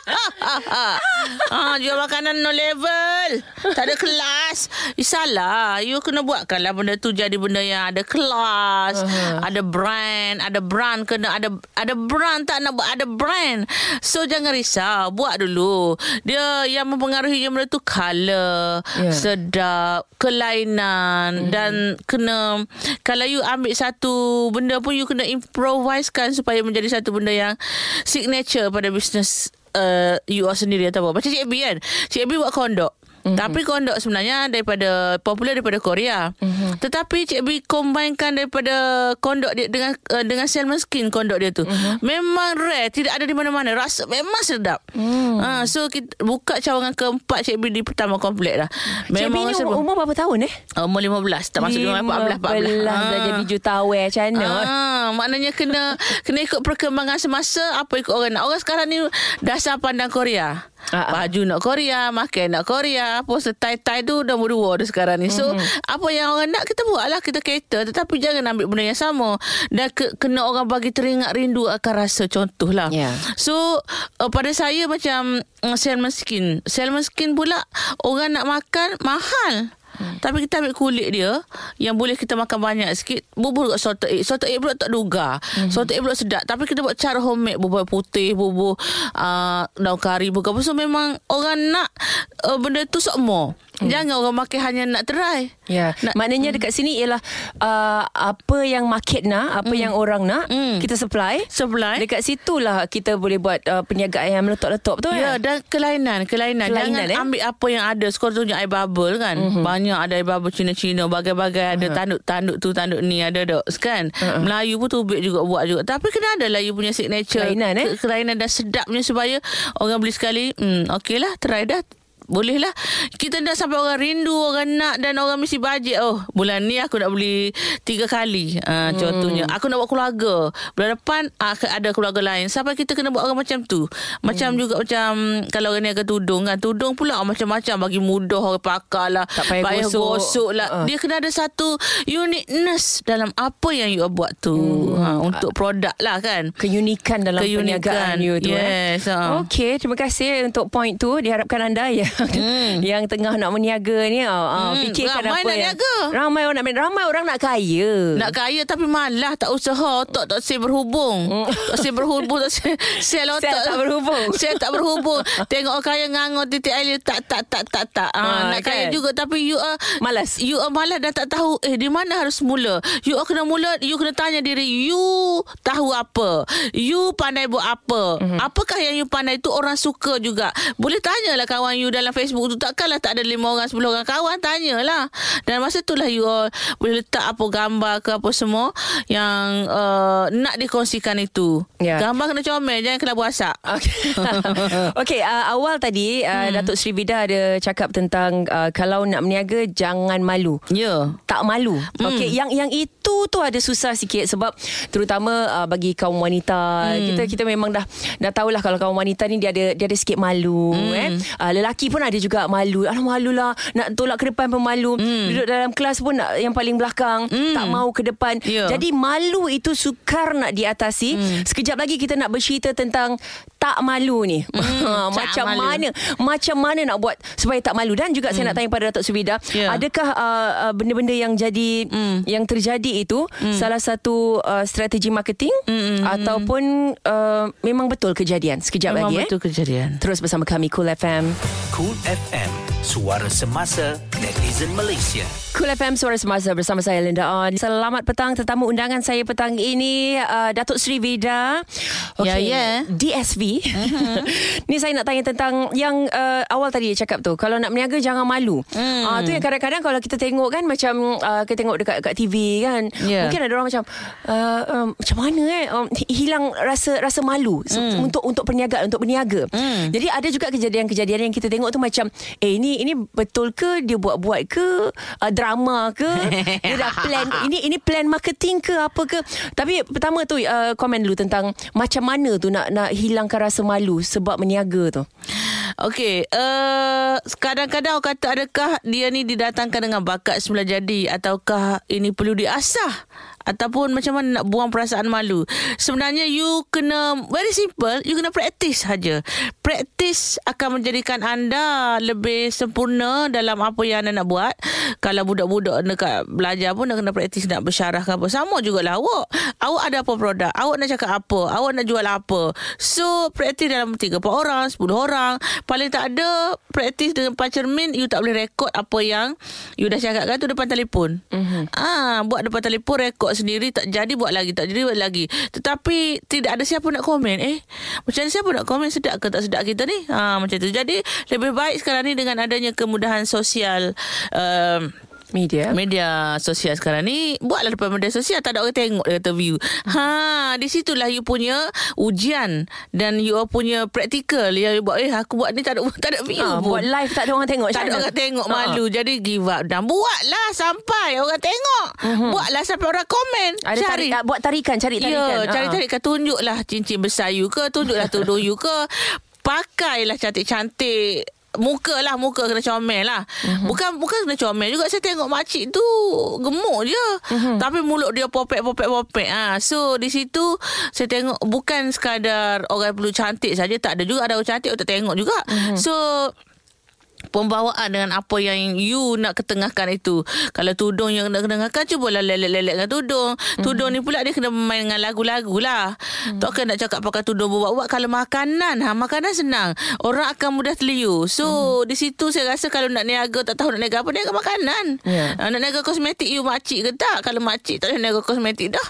ah, jual makanan no level. Tak ada kelas. Eh, salah. You kena buatkanlah benda tu jadi benda yang ada kelas. Uh-huh. Ada brand. Ada brand. Kena ada ada brand. Tak nak buat ada brand. So, jangan risau. Buat dulu. Dia yang mempengaruhi yang benda tu color. Yeah. Sedap. Kelainan. Mm-hmm. Dan kena... Kalau you ambil satu benda pun, you kena improvisekan supaya menjadi satu benda yang signature pada bisnes uh, you all sendiri atau apa. Macam Cik B kan. Cik B buat kondok. Mm-hmm. Tapi kondok sebenarnya daripada popular daripada Korea. Mm-hmm. Tetapi Cik B combinekan daripada kondok dia dengan uh, dengan salmon skin kondok dia tu. Mm-hmm. Memang rare, tidak ada di mana-mana. Rasa memang sedap. Mm. Uh, so kita buka cawangan keempat Cik B di pertama komplek lah. Memang Cik B ni umur berapa tahun eh? Umur 15, tak masuk 14 14. 14 dah jadi jutawan macam mana? Uh, maknanya kena kena ikut perkembangan semasa apa ikut orang nak. Orang sekarang ni dasar pandang Korea. Uh-huh. Baju nak Korea, makan nak Korea, apa setai-tai tu dah dua dah sekarang ni. So, mm-hmm. apa yang orang nak kita buat lah, kita cater. Tetapi jangan ambil benda yang sama. Dan ke, kena orang bagi teringat rindu akan rasa contoh lah. Yeah. So, uh, pada saya macam uh, salmon skin. Salmon skin pula, orang nak makan mahal. Hmm. Tapi kita ambil kulit dia Yang boleh kita makan banyak sikit Bubur kat salted egg. Salted egg pula tak duga. Hmm. Salted egg pula sedap. Tapi kita buat cara homemade Bubur putih Bubur uh, daun kari Bubur apa So memang orang nak uh, Benda tu semua Jangan orang makan hanya nak try. Ya, Nak- maknanya dekat sini ialah uh, apa yang market nak, apa yang orang nak, Mm. kita supply. Supply. Dekat situlah kita boleh buat uh, perniagaan yang meletup-letup betul Ya kan? dan kelainan Kelainan, Kelainan, Jangan eh? ambil apa yang ada Skor tunjuk air bubble kan mm-hmm. Banyak ada air bubble Cina-Cina Bagai-bagai Ada tanduk-tanduk tu Tanduk ni ada dok kan uh-huh. Melayu pun tubik juga Buat juga Tapi kena ada lah You punya signature Kelainan, eh? Ke- Kelainan dan sedapnya Supaya orang beli sekali hmm, Okey lah Try dah boleh lah Kita dah sampai orang rindu Orang nak Dan orang mesti bajet. Oh bulan ni aku nak beli Tiga kali. Uh, Contohnya. Aku nak buat keluarga. Bulan depan uh, Ada keluarga lain. Sampai kita kena buat orang macam tu. Macam juga macam Kalau orang niaga tudung kan. Tudung pula macam-macam. Bagi mudah orang pakar lah. Tak payah gosok. gosok lah. Ah. Dia kena ada satu Uniqueness Dalam apa yang you buat tu. Ha, Untuk produk lah kan. Keunikan dalam Keunikan. perniagaan you tu Yes, eh. ha. Okey, terima kasih untuk point tu. Diharapkan anda yang Hmm. yang tengah nak berniaga ni uh, uh, Hmm, fikirkan ramai apa nak yang niaga. ramai orang nak ramai orang nak kaya. Nak kaya tapi malah tak usaha otak tak say berhubung. Tak say berhubung tak sel otak. Sel tak berhubung. Sel tak berhubung. Tengok orang kaya ngangor titik air tak tak tak tak tak. Ah, Ah, nak kaya kan? juga tapi you are Malas. You are malas dan tak tahu eh di mana harus mula. You are kena mula you kena tanya diri you tahu apa. You pandai buat apa. Mhm. Apakah yang you pandai tu orang suka juga. Boleh tanyalah kawan you dalam Facebook tu takkanlah tak ada lima orang sepuluh orang kawan tanyalah. Dan masa itulah you all boleh letak apa gambar ke apa semua yang uh, nak dikongsikan itu. Ya. Gambar kena comel jangan kena asap. Okey. Okey, uh, awal tadi uh, hmm. Datuk Sri Vida ada cakap tentang uh, kalau nak berniaga jangan malu. Ya. tak malu. Hmm. Okey, yang yang itu tu ada susah sikit sebab terutama uh, bagi kaum wanita, Hmm. kita kita memang dah dah tahulah kalau kaum wanita ni dia ada dia ada sikit malu Hmm. eh. Uh, lelaki pun ada juga malu. Alah malulah nak tolak ke depan pun malu. Hmm. Duduk dalam kelas pun nak yang paling belakang, tak mau ke depan. Ya. Jadi malu itu sukar nak diatasi. Sekejap lagi kita nak bercerita tentang tak malu ni. tak macam malu. mana macam mana nak buat supaya tak malu dan juga saya nak tanya pada Datuk Subida Ya. adakah uh, uh, benda-benda yang jadi Mm. yang terjadi itu salah satu uh, strategi marketing Mm, mm, ataupun uh, memang betul kejadian sekejap Memang lagi betul eh kejadian. terus bersama kami Cool FM Cool FM, suara semasa netizen Malaysia. Cool FM Suara Semasa bersama saya Linda On. Selamat petang tetamu undangan saya petang ini uh, Datuk Sri Vida. Ya, ya. DSV. Mhm. ni saya nak tanya tentang yang uh, awal tadi dia cakap tu. Kalau nak berniaga jangan malu. Hmm. Ah tu yang kadang-kadang kalau kita tengok kan macam uh, kita tengok dekat dekat TV kan. Ya. Mungkin ada orang macam uh, um, macam mana eh um, hilang rasa rasa malu hmm. untuk untuk perniagaan untuk berniaga. Hmm. Jadi ada juga kejadian-kejadian yang kita tengok tu macam eh ini ini betul ke? Dia buat-buat ke? Uh, drama ke? Dia dah plan ini ini plan marketing ke? Apa ke? Tapi pertama tu uh, komen dulu tentang macam mana tu nak nak hilangkan rasa malu sebab meniaga tu. Okey, uh, kadang-kadang orang kata adakah dia ni didatangkan dengan bakat semula jadi ataukah ini perlu diasah ataupun macam mana nak buang perasaan malu. Sebenarnya you kena very simple, you kena practice saja. Practice akan menjadikan anda lebih sempurna dalam apa yang anda nak buat. Kalau budak-budak dekat belajar pun nak kena practice nak bersyarah ke apa. Sama jugalah awak. Awak ada apa produk, awak nak cakap apa, awak nak jual apa. So, practice dalam 3 4 orang, 10 orang. Paling tak ada practice dengan depan cermin, you tak boleh rekod apa yang you dah cakapkan tu depan telefon. Mm-hmm. Ah, buat depan telefon rekod sendiri tak jadi buat lagi, tak jadi buat lagi. Tetapi tidak ada siapa nak komen. Eh, macam siapa nak komen sedap ke tak sedap kita ni? Ah, macam tu. Jadi lebih baik sekarang ni dengan adanya kemudahan sosial um, media. Media sosial sekarang ni Buatlah depan media sosial Tak ada orang tengok Dia kata view. Ha Di situlah you punya Ujian Dan you punya Practical Yang you buat. Eh aku buat ni Tak ada, tak ada view ha, pun. buat live tak ada orang tengok tak ada orang tengok Ha. malu. Jadi give up. Dan buatlah Sampai orang tengok. Buatlah sampai orang komen. Ada tarik, ah, buat tarikan cari tarikan Ya, cari Ha. tarikan Tunjuklah cincin besar you ke Tunjuklah tudung you ke. Pakailah cantik-cantik Muka lah Muka kena comel lah uh-huh. Bukan bukan kena comel juga Saya tengok makcik tu Gemuk je uh-huh. Tapi mulut dia popek-popek-popek ha. So di situ Saya tengok Bukan sekadar Orang perlu cantik saja Tak ada juga Ada orang cantik Orang tak tengok juga uh-huh. So pembawaan dengan apa yang you nak ketengahkan itu. Kalau tudung yang nak ketengahkan, cubalah lelet-lelet dengan tudung. Tudung ni pula dia kena main dengan lagu-lagu lah. Mm. Takkan nak cakap pakai tudung buat-buat. Kalau makanan, ha, makanan senang. Orang akan mudah terliu. So, mm. di situ saya rasa kalau nak niaga, tak tahu nak niaga apa, niaga makanan. Yeah. Ha, nak niaga kosmetik, you makcik ke tak? Kalau makcik tak boleh niaga kosmetik dah.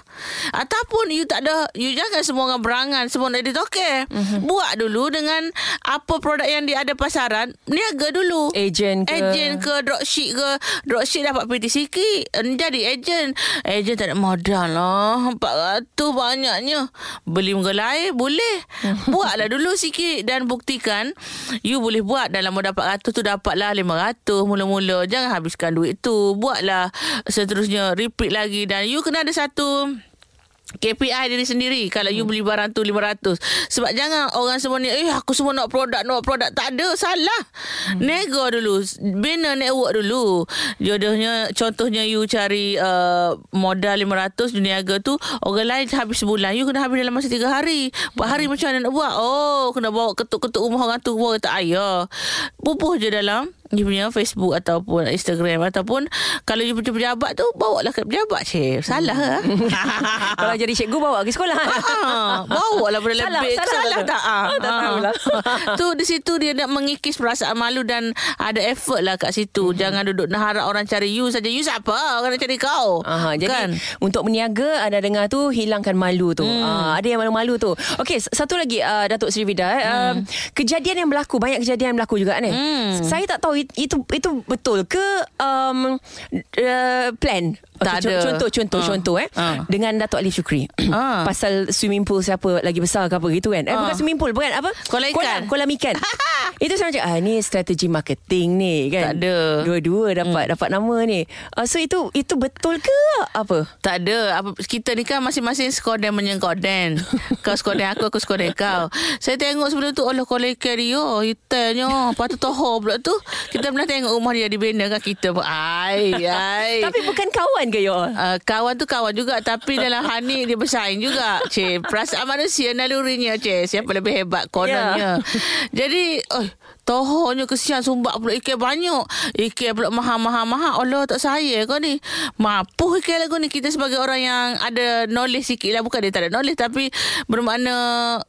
Ataupun you tak ada, you jangan semua orang berangan, semua nak ditoke. Mm-hmm. Buat dulu dengan apa produk yang dia ada pasaran, niaga dulu. Agent ke? Ejen ke dropship ke. Dropship dapat PT sikit. Jadi ejen Ejen tak ada modal lah. 400 banyaknya. Beli muka lain Boleh. Buatlah dulu sikit Dan buktikan You boleh buat Dalam modal 400 tu Dapatlah 500 Mula-mula. Jangan habiskan duit tu. Buatlah Seterusnya. Repeat lagi Dan you kena ada satu KPI diri sendiri. Kalau you beli barang tu 500 Sebab jangan orang semua ni Eh aku semua nak produk Nak produk. Tak ada Salah. Hmm. Nego dulu. Bina network dulu. Jodohnya Contohnya you cari uh, Modal 500 Duniaga tu Orang lain habis sebulan. You kena habis dalam masa 3 hari. 4 hari macam mana nak buat? Oh Kena bawa ketuk-ketuk rumah orang tu Bawa kata ayah Bubuh je dalam you punya Facebook ataupun Instagram ataupun kalau you punya pejabat tu bawa lah ke pejabat cik salah ke Kalau jadi cikgu Bawa ke sekolah Ah, bawa lah benda Salah, lebih salah salah ke? tak ah, Oh, tak tahulah. tu di situ dia nak mengikis perasaan malu dan ada effort lah kat situ jangan duduk nak harap orang cari you saja you siapa orang nak cari kau Aha, jadi kan untuk berniaga anda dengar tu hilangkan malu tu. Hmm. Uh, ada yang malu-malu tu. Okey, s- satu lagi uh, Datuk Sri Vida. Hmm. Uh, kejadian yang berlaku banyak kejadian yang berlaku juga ni. Hmm. Saya tak tahu itu itu betul ke um, uh, plan. Tak Okey, ada. Contoh contoh Ah. contoh eh. Ah. Dengan Datuk Ali Syukri. Ah. Pasal swimming pool siapa lagi besar ke apa gitu kan. Eh Ah. bukan swimming pool bukan apa? Kolam ikan. Kolam, kolam ikan. itu saya macam ah ni strategi marketing ni kan. Tak ada. Hmm. Dua-dua dapat dapat nama ni. Uh, so itu itu betul ke apa? Tak ada. Apa, kita ni kan masing-masing skoden menyengkoden. kau skoden aku, aku skoden kau. Saya tengok sebelum tu, Allah kalau ikan dia, hitamnya. Lepas tu toho pula tu. Kita pernah tengok rumah dia dibina kan kita pun. Ai, ai. Tapi bukan kawan ke you all? Uh, kawan tu kawan juga Tapi dalam Hani Dia bersaing juga. Cik Perasaan manusia Nalurinya Cik. Siapa lebih hebat Kononnya. Jadi oh, Tohonya kesian Sumbak pula ikan banyak. Ikan pula mahal-mahal-mahal Allah tak saya kau ni? Mapuh ikan lagu ni. Kita sebagai orang yang Ada knowledge sikit lah. Bukan dia tak ada knowledge Tapi Bermakna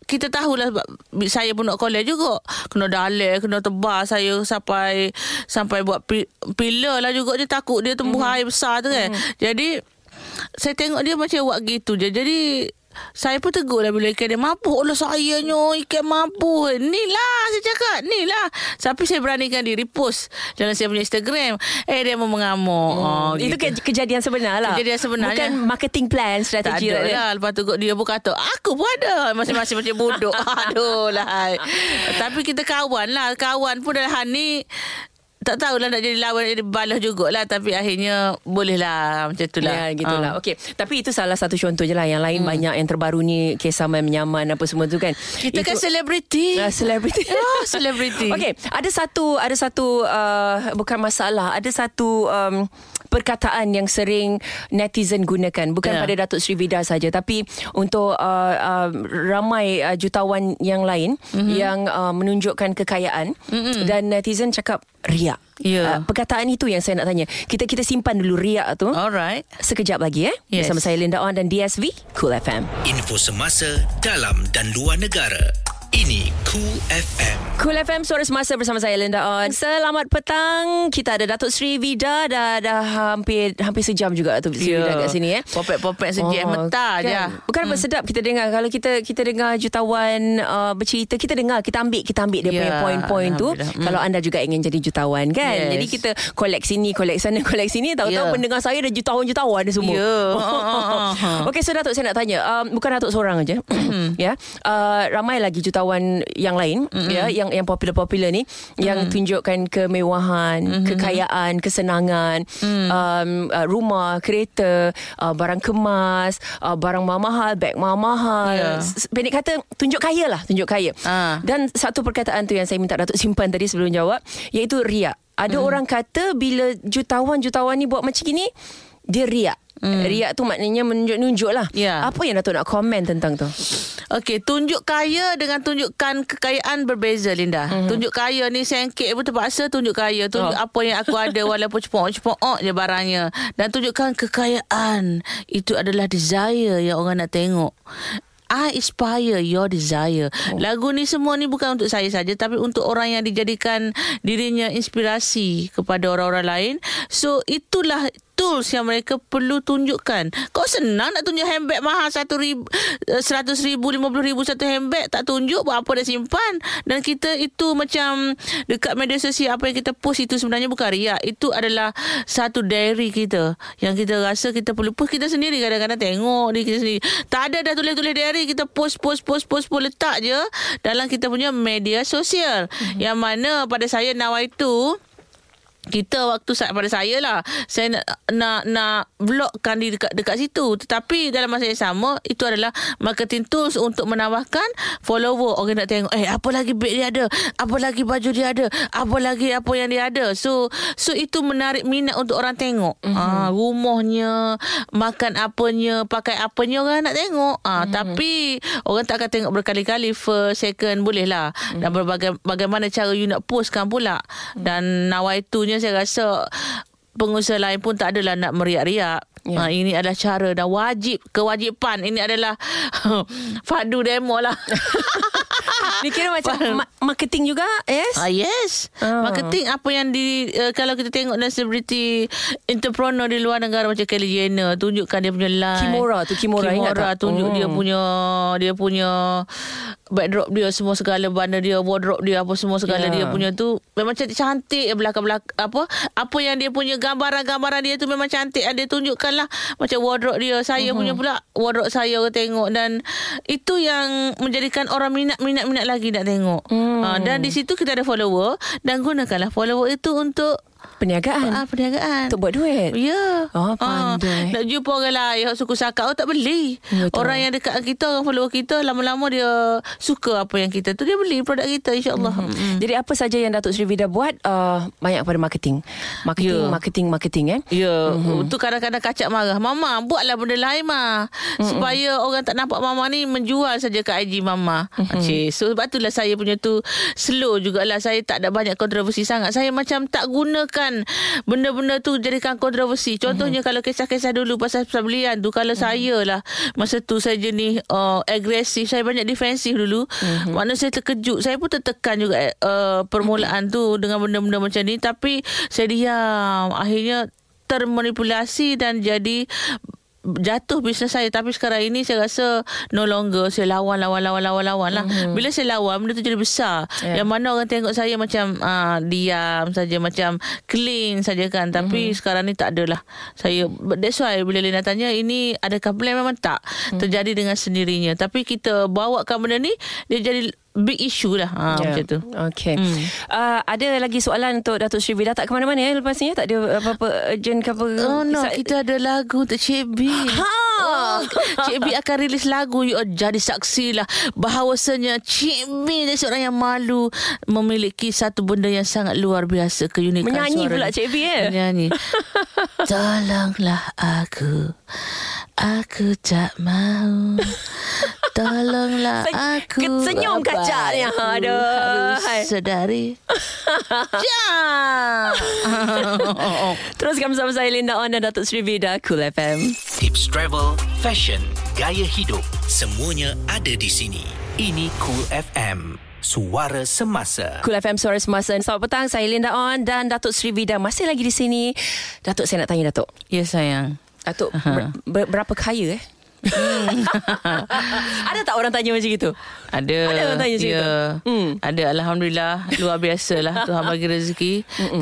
Kita tahulah sebab Saya pun nak college juga. Kena dalek Kena tebal saya Sampai Sampai buat pi- Pillar lah juga Dia. Takut dia tumbuh mm-hmm. air besar tu kan. Mm-hmm. Jadi Saya tengok dia macam buat gitu je. Jadi saya pun tegur lah bila ikan dia mabuk. Lah sayanya ikan mabuk. Ni lah saya cakap. Ni lah. Tapi saya beranikan diri post dalam saya punya Instagram. Eh dia mau mengamuk. Hmm. oh, Itu ke- kejadian sebenar lah. Kejadian sebenarnya. Bukan marketing plan tak Strategi ada tak lah. Lepas tu dia pun kata Aku pun ada. Masing-masing macam bodoh. Aduh lah. Tapi kita kawan lah. Kawan pun hal ni tak tahulah nak jadi lawan Jadi balas jugalah Tapi akhirnya Boleh lah Macam tu lah Ya gitulah Ah. Okey Tapi itu salah satu contoh je lah Yang lain hmm. banyak Yang terbaru ni Kisah menyaman Apa semua tu kan Kita kan selebriti Uh, selebriti. Ah, selebriti. Okey, ada satu ada satu uh, bukan masalah, ada satu um, perkataan yang sering netizen gunakan bukan Ya. pada Datuk Sri Vida saja tapi untuk uh, uh, ramai uh, jutawan yang lain Mhm. mm-hmm. yang uh, menunjukkan kekayaan mm-hmm. dan netizen cakap riak. Ya. Uh, perkataan itu yang saya nak tanya. Kita kita simpan dulu riak tu. Alright Sekejap lagi eh Yes. bersama saya Linda On dan DSV Cool FM. Info semasa dalam dan luar negara. Cool FM. Cool FM Suara Semasa bersama saya Linda On. Selamat petang. Kita ada Datuk Sri Vida dah dah hampir hampir sejam juga Datuk Sri Vida kat sini eh. Popek-popek sejam oh, Mentah je kan? Bukan apa sedap kita dengar kalau kita kita dengar jutawan uh, bercerita kita dengar kita ambil kita ambil dia Ya, punya poin-poin tu Alhamdulillah. Mm. kalau anda juga ingin jadi jutawan kan. Yes. Jadi kita collect sini collect sana collect sini tahu-tahu Ya. pendengar saya dah jutawan-jutawan dia semua. Ya. Ah, Okey so Datuk saya nak tanya um, bukan Datuk seorang aja ya. Uh, ramai lagi jutawan yang lain mm-hmm. ya yang yang popular-popular ni mm-hmm. yang tunjukkan kemewahan, mm-hmm. kekayaan, kesenangan, mm. um, uh, rumah, kereta, uh, barang kemas, uh, barang mahal, beg mahal. S- Pendek kata tunjuk kaya lah, tunjuk kaya. Ah. Dan satu perkataan tu yang saya minta Datuk simpan tadi sebelum jawab iaitu riak. Ada mm. orang kata bila jutawan-jutawan ni buat macam gini dia riak. Hmm. Riak tu maknanya menunjuk-nunjuk lah. Ya. Apa yang Datuk nak komen tentang tu? Okey, tunjuk kaya dengan tunjukkan kekayaan berbeza Linda. Mm-hmm. Tunjuk kaya ni sengkit pun terpaksa tunjuk kaya. Tunjuk oh. apa yang aku ada walaupun cepok-cepok je barangnya. Dan tunjukkan kekayaan. Itu adalah desire yang orang nak tengok. I inspire your desire. Oh. Lagu ni semua ni bukan untuk saya saja tapi untuk orang yang dijadikan dirinya inspirasi kepada orang-orang lain. So itulah tools yang mereka perlu tunjukkan. Kau senang nak tunjuk handbag mahal satu ribu, eh, seratus ribu, lima puluh ribu satu handbag. Tak tunjuk buat apa dah simpan. Dan kita itu macam dekat media sosial apa yang kita post itu sebenarnya bukan riak. Itu adalah satu diary kita. Yang kita rasa kita perlu post kita sendiri. Kadang-kadang tengok diri kita sendiri. Tak ada dah tulis-tulis diary. Kita post, post, post, post, post letak je dalam kita punya media sosial. Mm-hmm. Yang mana pada saya nawai itu kita waktu saat pada saya lah saya nak nak nak vlogkan di dekat dekat situ. Tetapi dalam masa yang sama itu adalah marketing tools untuk menambahkan follower. Orang nak tengok eh apa lagi beg dia ada? Apa lagi baju dia ada? Apa lagi apa yang dia ada? So so itu menarik minat untuk orang tengok. Mm-hmm. ah rumahnya makan apanya pakai apanya orang nak tengok. Ah mm-hmm. tapi orang tak akan tengok berkali-kali. First second boleh lah mm-hmm. dan berbagai bagaimana cara you nak postkan pula. Mm-hmm. dan nawaitunya sebenarnya saya rasa pengusaha lain pun tak adalah nak meriak-riak. Ya. Ha, ini adalah cara dan wajib kewajipan ini adalah fadu demo lah. Ni kira macam ma- marketing juga, yes? Ah yes. Oh. Marketing apa yang di uh, kalau kita tengok dan selebriti entrepreneur di luar negara macam Kylie Jenner tunjukkan dia punya line. Kimora tu Kimora, Kimora ingat tak? tunjuk Hmm. dia punya dia punya backdrop dia semua segala benda dia wardrobe dia apa semua segala Ya. dia punya tu memang cantik-cantik belakang-belakang apa apa yang dia punya gambaran-gambaran dia tu memang cantik dia tunjukkan lah macam wardrobe dia saya Mhm. punya pula wardrobe saya tengok dan itu yang menjadikan orang minat-minat-minat lagi nak tengok Hmm. ha, dan di situ kita ada follower dan gunakanlah follower itu untuk Perniagaan. ah, perniagaan Untuk buat duit. Ya. Oh, Ah, pandai. nak jumpa orang lain yang suku sakat, oh tak beli. Betul. Orang yang dekat kita, orang follower kita, lama-lama dia suka apa yang kita tu. Dia beli produk kita, insyaAllah. Mhm. Mm-hmm. Jadi apa saja yang Datuk Sri Vida buat uh, banyak pada marketing. Marketing, Ya. marketing, marketing eh. Ya, mm-hmm. tu kadang-kadang kacak marah. Mama, buatlah benda lain, Ma. Mm-hmm. Supaya orang tak nampak Mama ni menjual saja kat IG Mama. Mm-hmm. Cik, so sebab itulah saya punya tu slow jugalah. Saya tak ada banyak kontroversi sangat. Saya macam tak gunakan benda-benda tu jadikan kontroversi. Contohnya mm-hmm. kalau kisah-kisah dulu pasal pembelian tu, kalau mm-hmm. saya lah masa tu saya jenis uh, agresif, saya banyak defensif dulu. Mm-hmm. Mana saya terkejut. Saya pun tertekan juga uh, permulaan tu dengan benda-benda macam ni. Tapi saya diam. Akhirnya termanipulasi dan jadi jatuh bisnes saya tapi sekarang ini saya rasa no longer saya lawan lawan lawan lawan lawan lah mm-hmm. bila saya lawan benda tu jadi besar Yeah. yang mana orang tengok saya macam uh, diam saja macam clean saja kan tapi mm-hmm. sekarang ni tak adalah saya that's why bila Lina tanya ini adakah plan memang tak mm-hmm. terjadi dengan sendirinya tapi kita bawakan benda ni dia jadi big issue lah ha, Ya. macam tu Okey. Hmm. Uh, ada lagi soalan untuk Datuk Sri Vida tak ke mana-mana ya lepas ni ya? Tak ada apa-apa urgent ke apa? Oh no, Kisah- kita ada lagu untuk Cik B. Ha! Oh, Cik B akan rilis lagu You are jadi saksilah Bahawasanya Cik B dia seorang yang malu Memiliki satu benda yang sangat luar biasa Keunikan Menyanyi suara pula dia. Cik B, eh? Menyanyi Tolonglah aku Aku tak mau Tolonglah Sen- aku kesenyum apa kacak ni. aku Aduh. Harus sedari Jam Teruskan bersama saya Linda On dan Datuk Sri Vida Cool FM. Tips travel, fashion, gaya hidup, semuanya ada di sini. Ini Cool FM. Suara semasa. Cool FM Suara Semasa Selamat petang Saya Linda On Dan Datuk Sri Vida Masih lagi di sini Datuk saya nak tanya Datuk Ya sayang Datuk ber, ber, Berapa kaya eh Ada tak orang tanya macam itu Ada. Ada orang tanya macam ya. itu? Hmm. Ada Alhamdulillah. Luar biasa lah. Tuhan bagi rezeki.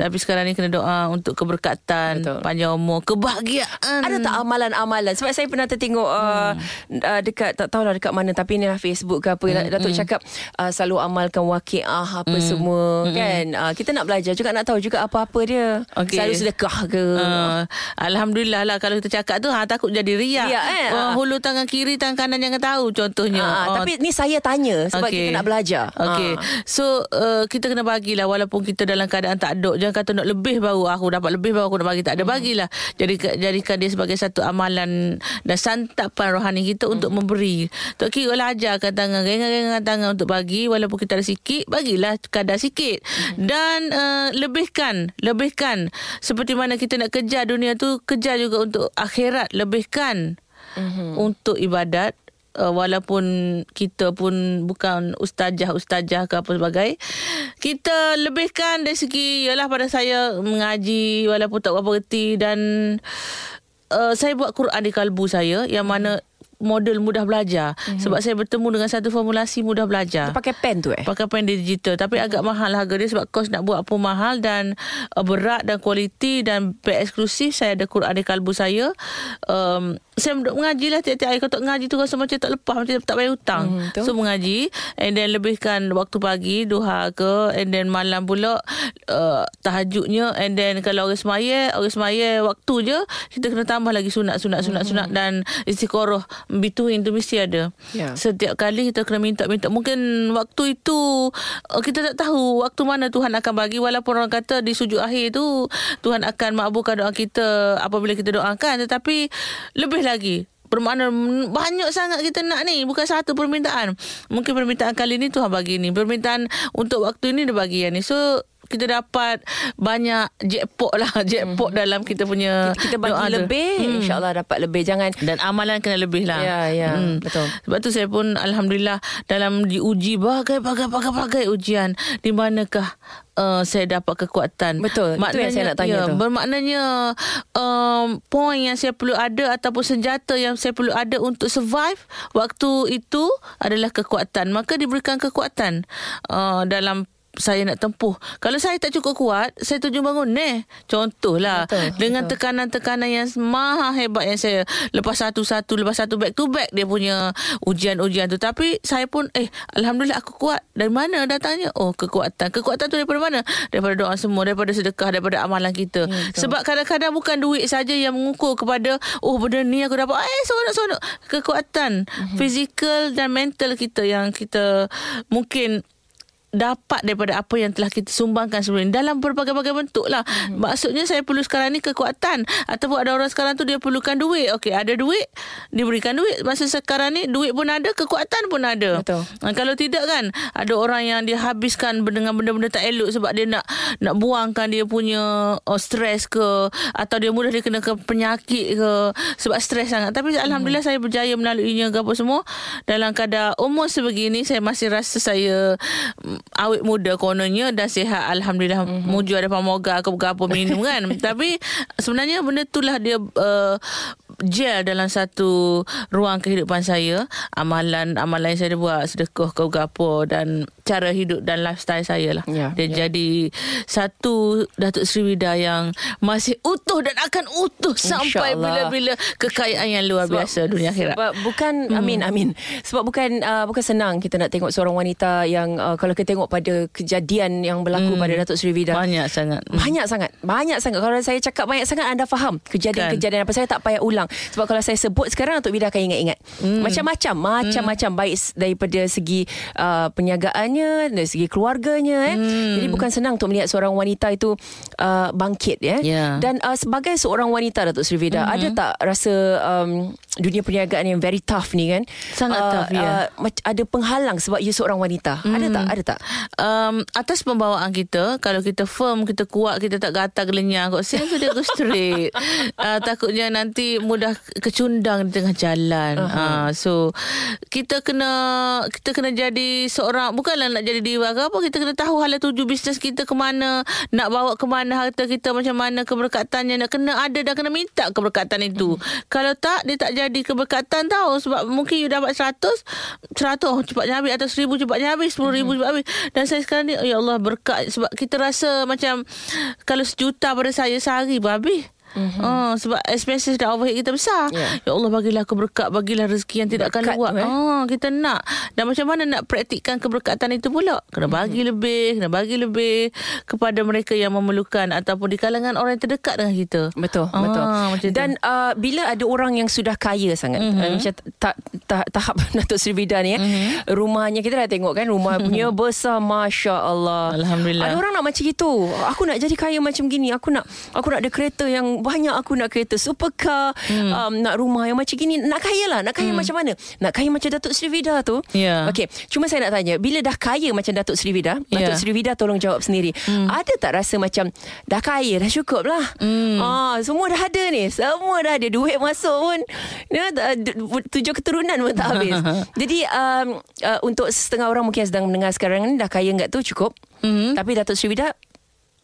Tapi sekarang ni kena doa untuk keberkatan. Betul. Panjang umur. Kebahagiaan. Ada tak amalan-amalan Sebab saya pernah tertengok uh, uh, Dekat Tak tahulah dekat mana Tapi ni lah Facebook ke apa Hmm, Datuk cakap uh, Selalu amalkan wakiah Apa semua Kan uh, Kita nak belajar juga Nak tahu juga apa-apa dia Okey. Selalu sedekah ke Uh, Alhamdulillah lah kalau kita cakap tu ha, takut jadi riak. Riak, eh? Uh, hulu ulu tangan kiri tangan kanan jangan tahu contohnya. Ah, Oh, Tapi ni saya tanya sebab Okey. kita nak belajar. Okey. Ah. So uh, kita kena bagilah walaupun kita dalam keadaan tak ada. Jangan kata nak lebih baru aku dapat lebih baru aku nak bagi tak ada bagilah. Jadi jadikan dia sebagai satu amalan dan santapan rohani kita untuk memberi. Tok kira lah ajarkan tangan gengan-gengan tangan untuk bagi walaupun kita ada sikit bagilah kadar sikit. Dan uh, lebihkan, lebihkan seperti mana kita nak kejar dunia tu kejar juga untuk akhirat lebihkan untuk ibadat uh, walaupun kita pun bukan ustazah-ustazah ke apa sebagai kita lebihkan dari segi ialah pada saya mengaji walaupun tak berapa reti dan uh, saya buat Quran di kalbu saya yang mana model mudah belajar. Mm-hmm. sebab saya bertemu dengan satu formulasi mudah belajar. Dia pakai pen tu eh? pakai pen digital. Tapi agak mahal harga dia sebab kos nak buat pun mahal dan uh, berat dan kualiti dan pack eksklusif. Saya ada Quran di kalbu saya. Um, saya duduk mengaji lah tiap-tiap hari. Kalau tak mengaji tu rasa macam tak lepas macam tak bayar hutang. Betul. so mengaji. And then lebihkan waktu pagi duha ke. And then malam pula uh, tahajudnya. And then kalau orang semaya orang semaya waktu je kita kena tambah lagi sunat sunat sunat sunat dan istiqoroh between tu mesti ada. Ya. setiap kali kita kena minta-minta mungkin waktu itu uh, kita tak tahu waktu mana Tuhan akan bagi. Walaupun orang kata di sujud akhir tu Tuhan akan makbulkan doa kita apabila kita doakan. Tetapi lebih lagi Bermakna banyak sangat kita nak ni. Bukan satu permintaan. Mungkin permintaan kali ni Tuhan bagi ni. Permintaan untuk waktu ni dia bagi yang ni. So kita dapat banyak jackpot lah jackpot dalam kita punya Kita, kita bagi doa lebih, Hmm. insyaAllah dapat lebih. Jangan dan amalan kena lebih lah. Ya, ya, betul. Sebab tu saya pun Alhamdulillah dalam diuji bagai-bagai-bagai ujian. Di manakah uh, saya dapat kekuatan. Betul, itu yang saya nak tanya ya, tu. Bermaknanya um, poin yang saya perlu ada ataupun senjata yang saya perlu ada untuk survive waktu itu adalah kekuatan. Maka diberikan kekuatan uh, dalam saya nak tempuh. Kalau saya tak cukup kuat, saya tuju bangun ni. Contohlah Betul, dengan betul. tekanan-tekanan yang maha hebat yang saya lepas satu-satu lepas satu back to back dia punya ujian-ujian tu tapi saya pun eh alhamdulillah aku kuat dari mana datangnya oh kekuatan kekuatan tu daripada mana daripada doa semua daripada sedekah daripada amalan kita Ya, betul. sebab kadang-kadang bukan duit saja yang mengukur kepada oh benda ni aku dapat eh seronok-seronok kekuatan Mhm. fizikal dan mental kita yang kita mungkin dapat daripada apa yang telah kita sumbangkan sebelum ini dalam berbagai-bagai bentuk lah. Hmm. Maksudnya saya perlu sekarang ni kekuatan ataupun ada orang sekarang tu dia perlukan duit. Okey, ada duit, diberikan duit. Masa sekarang ni duit pun ada, kekuatan pun ada. Betul. Ha, kalau tidak kan ada orang yang dia habiskan dengan benda-benda tak elok sebab dia nak nak buangkan dia punya oh, stres ke atau dia mudah dia kena ke penyakit ke sebab stres sangat. Tapi alhamdulillah saya berjaya melaluinya apa semua dalam kadar umur sebegini saya masih rasa saya awet muda kononnya dan sihat alhamdulillah mm-hmm. muju ada pamoga ke apa minum kan. Tapi sebenarnya benda itulah dia uh, gel dalam satu ruang kehidupan saya amalan amalan yang saya buat sedekah ke apa dan cara hidup dan lifestyle saya lah Ya, dia ya. jadi satu Datuk Sri Wida yang masih utuh dan akan utuh sampai InsyaAllah. bila-bila kekayaan yang luar biasa dunia akhirat Sebab bukan hmm. amin amin. Sebab bukan uh, bukan senang kita nak tengok seorang wanita yang uh, kalau kita tengok pada kejadian yang berlaku Hmm. pada Datuk Sri Vida. banyak sangat Banyak sangat Banyak sangat Kalau saya cakap banyak sangat Anda faham Kejadian-kejadian apa Saya tak payah ulang Sebab kalau saya sebut sekarang Datuk Vida akan ingat-ingat Hmm. Macam-macam Macam-macam Baik s- daripada segi uh, Perniagaannya Dari segi keluarganya eh. Hmm. Jadi bukan senang Untuk melihat seorang wanita itu uh, Bangkit ya. Ya. Dan uh, sebagai seorang wanita Datuk Sri Vida Hmm. Ada tak rasa um, Dunia perniagaan yang very tough ni kan Sangat tough, ya. uh, mac- Ada penghalang Sebab ia seorang wanita Ada tak? Ada tak? um, atas pembawaan kita kalau kita firm kita kuat kita tak gatal gelenyang kok tu dia go straight uh, takutnya nanti mudah kecundang di tengah jalan uh-huh. uh, so kita kena kita kena jadi seorang bukanlah nak jadi diva ke apa kita kena tahu hala tuju bisnes kita ke mana nak bawa ke mana harta kita macam mana keberkatannya nak kena ada dan kena minta keberkatan itu. Kalau tak dia tak jadi keberkatan tahu sebab mungkin you dapat 100 100 oh, cepatnya habis atau 1000 cepatnya habis 10 ribu cepat habis. Dan saya sekarang ni ya Allah berkat sebab kita rasa macam kalau sejuta pada saya sehari pun habis Mm-hmm. Uh, sebab expenses dan overhead kita besar. Yeah. Ya Allah bagilah keberkat, bagilah rezeki yang tidak akan luat. Eh? Uh, kita nak. Dan macam mana nak praktikkan keberkatan itu pula? Kena bagi mm-hmm. lebih, kena bagi lebih kepada mereka yang memerlukan ataupun di kalangan orang yang terdekat dengan kita. Betul, uh, betul. Macam dan uh, bila ada orang yang sudah kaya sangat, mm-hmm. uh, macam ta- ta- tahap Datuk Sri Vida ni, mm-hmm. rumahnya kita dah tengok kan, rumah punya besar, masya Allah. Alhamdulillah. Ada orang nak macam itu. Aku nak jadi kaya macam gini. Aku nak aku nak ada kereta yang banyak. Aku nak kereta supercar. Hmm. Um, nak rumah yang macam gini. Nak kaya lah. Nak kaya hmm. macam mana? Nak kaya macam Datuk Sri Vida tu. Yeah. Okay. Cuma saya nak tanya. Bila dah kaya macam Datuk Sri Vida. Yeah. Datuk Sri Vida tolong jawab sendiri. Hmm. Ada tak rasa macam dah kaya dah cukup lah. Hmm. Ah, semua dah ada ni. Semua dah ada. Duit masuk pun. Ya, tujuh keturunan pun tak habis. Jadi um, uh, untuk setengah orang mungkin sedang mendengar sekarang ni dah kaya enggak tu cukup. Mm-hmm. Tapi Datuk Sri Vida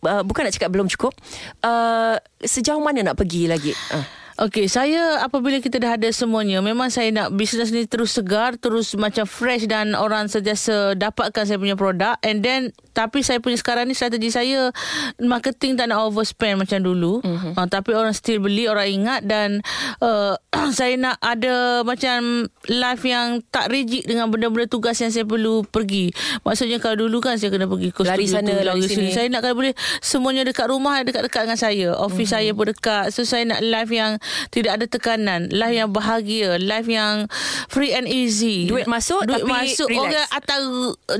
uh, bukan nak cakap belum cukup. Uh, sejauh mana nak pergi lagi? Uh. Okey, saya apabila kita dah ada semuanya, memang saya nak bisnes ni terus segar, terus macam fresh dan orang sentiasa dapatkan saya punya produk. And then, tapi saya punya sekarang ni strategi saya, marketing tak nak overspend macam dulu. Mm-hmm. Uh, tapi orang still beli, orang ingat dan uh, saya nak ada macam life yang tak rigid dengan benda-benda tugas yang saya perlu pergi. Maksudnya kalau dulu kan saya kena pergi ke lari sana, tu, lari sini. Saya nak kalau boleh semuanya dekat rumah, dekat-dekat dengan saya. Office mm-hmm. saya pun dekat. So saya nak life yang tidak ada tekanan life yang bahagia life yang free and easy duit masuk duit tapi masuk relax. orang atas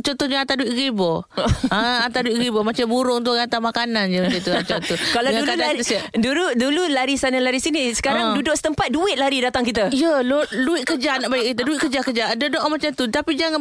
contohnya atas duit ribu ha, atas duit ribu macam burung tu atas makanan je macam tu macam tu kalau dulu lari, dulu dulu lari sana lari sini sekarang ha. duduk setempat duit lari datang kita ya lo, duit kerja nak balik kita duit kerja kerja ada doa macam tu tapi jangan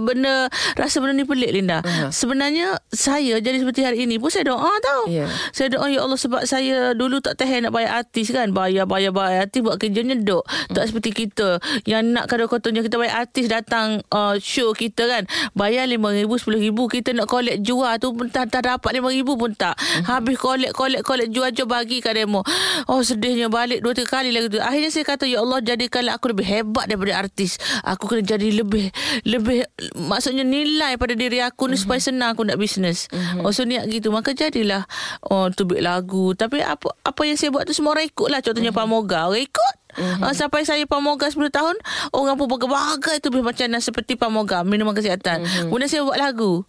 benda rasa benda ni pelik Linda uh-huh. sebenarnya saya jadi seperti hari ini pun saya doa tau yeah. saya doa ya Allah sebab saya dulu tak tahan nak bayar artis kan bayar bayar bayar artis buat kerja nyedok. Hmm. Tak seperti kita yang nak contohnya kita bayar artis datang uh, show kita kan. Bayar RM5,000, RM10,000. Kita nak collect jual tu pun tak, tak dapat RM5,000 pun tak. Hmm. Habis collect, collect, collect jual-jual bagi kat demo. Oh sedihnya balik dua tiga kali lagi tu. Akhirnya saya kata ya Allah jadikanlah aku lebih hebat daripada artis. Aku kena jadi lebih lebih maksudnya nilai pada diri aku ni hmm. supaya senang aku nak bisnes. Hmm. Oh so niat gitu. Maka jadilah oh tubik lagu. Tapi apa apa yang saya buat tu semua orang ikut lah. Contohnya hmm. Pamoga orang ikut mm-hmm. uh, sampai saya pamoga 10 tahun orang pun bagai-bagai tu macam seperti pamoga minuman kesihatan mm-hmm. kemudian saya buat lagu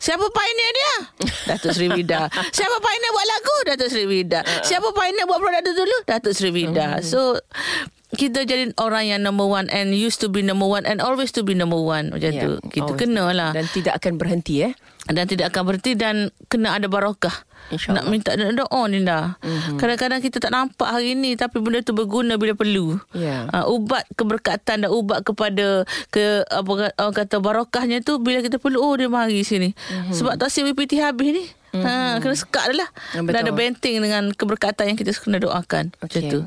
Siapa pioneer dia? Datuk Sri Vida. Siapa pioneer buat lagu? Datuk Sri Vida. Uh-uh. Siapa pioneer buat produk dulu? Datuk Sri Vida. Mm-hmm. So kita jadi orang yang number one and used to be number one and always to be number one macam yeah, tu. Kita kena lah. Dan tidak akan berhenti eh. Dan tidak akan berhenti dan kena ada barakah. InsyaAllah. Nak minta doa ni dah. Mm-hmm. Kadang-kadang kita tak nampak hari ni tapi benda tu berguna bila perlu. Yeah. Uh, ubat keberkatan dan ubat kepada ke apa orang kata barakahnya tu bila kita perlu oh dia mari sini. Mm-hmm. Sebab tak si WPT habis ni. Mm-hmm. Ha, kena sekat dah lah. Betul. Dan ada benteng dengan keberkatan yang kita kena doakan. Okay. Macam tu.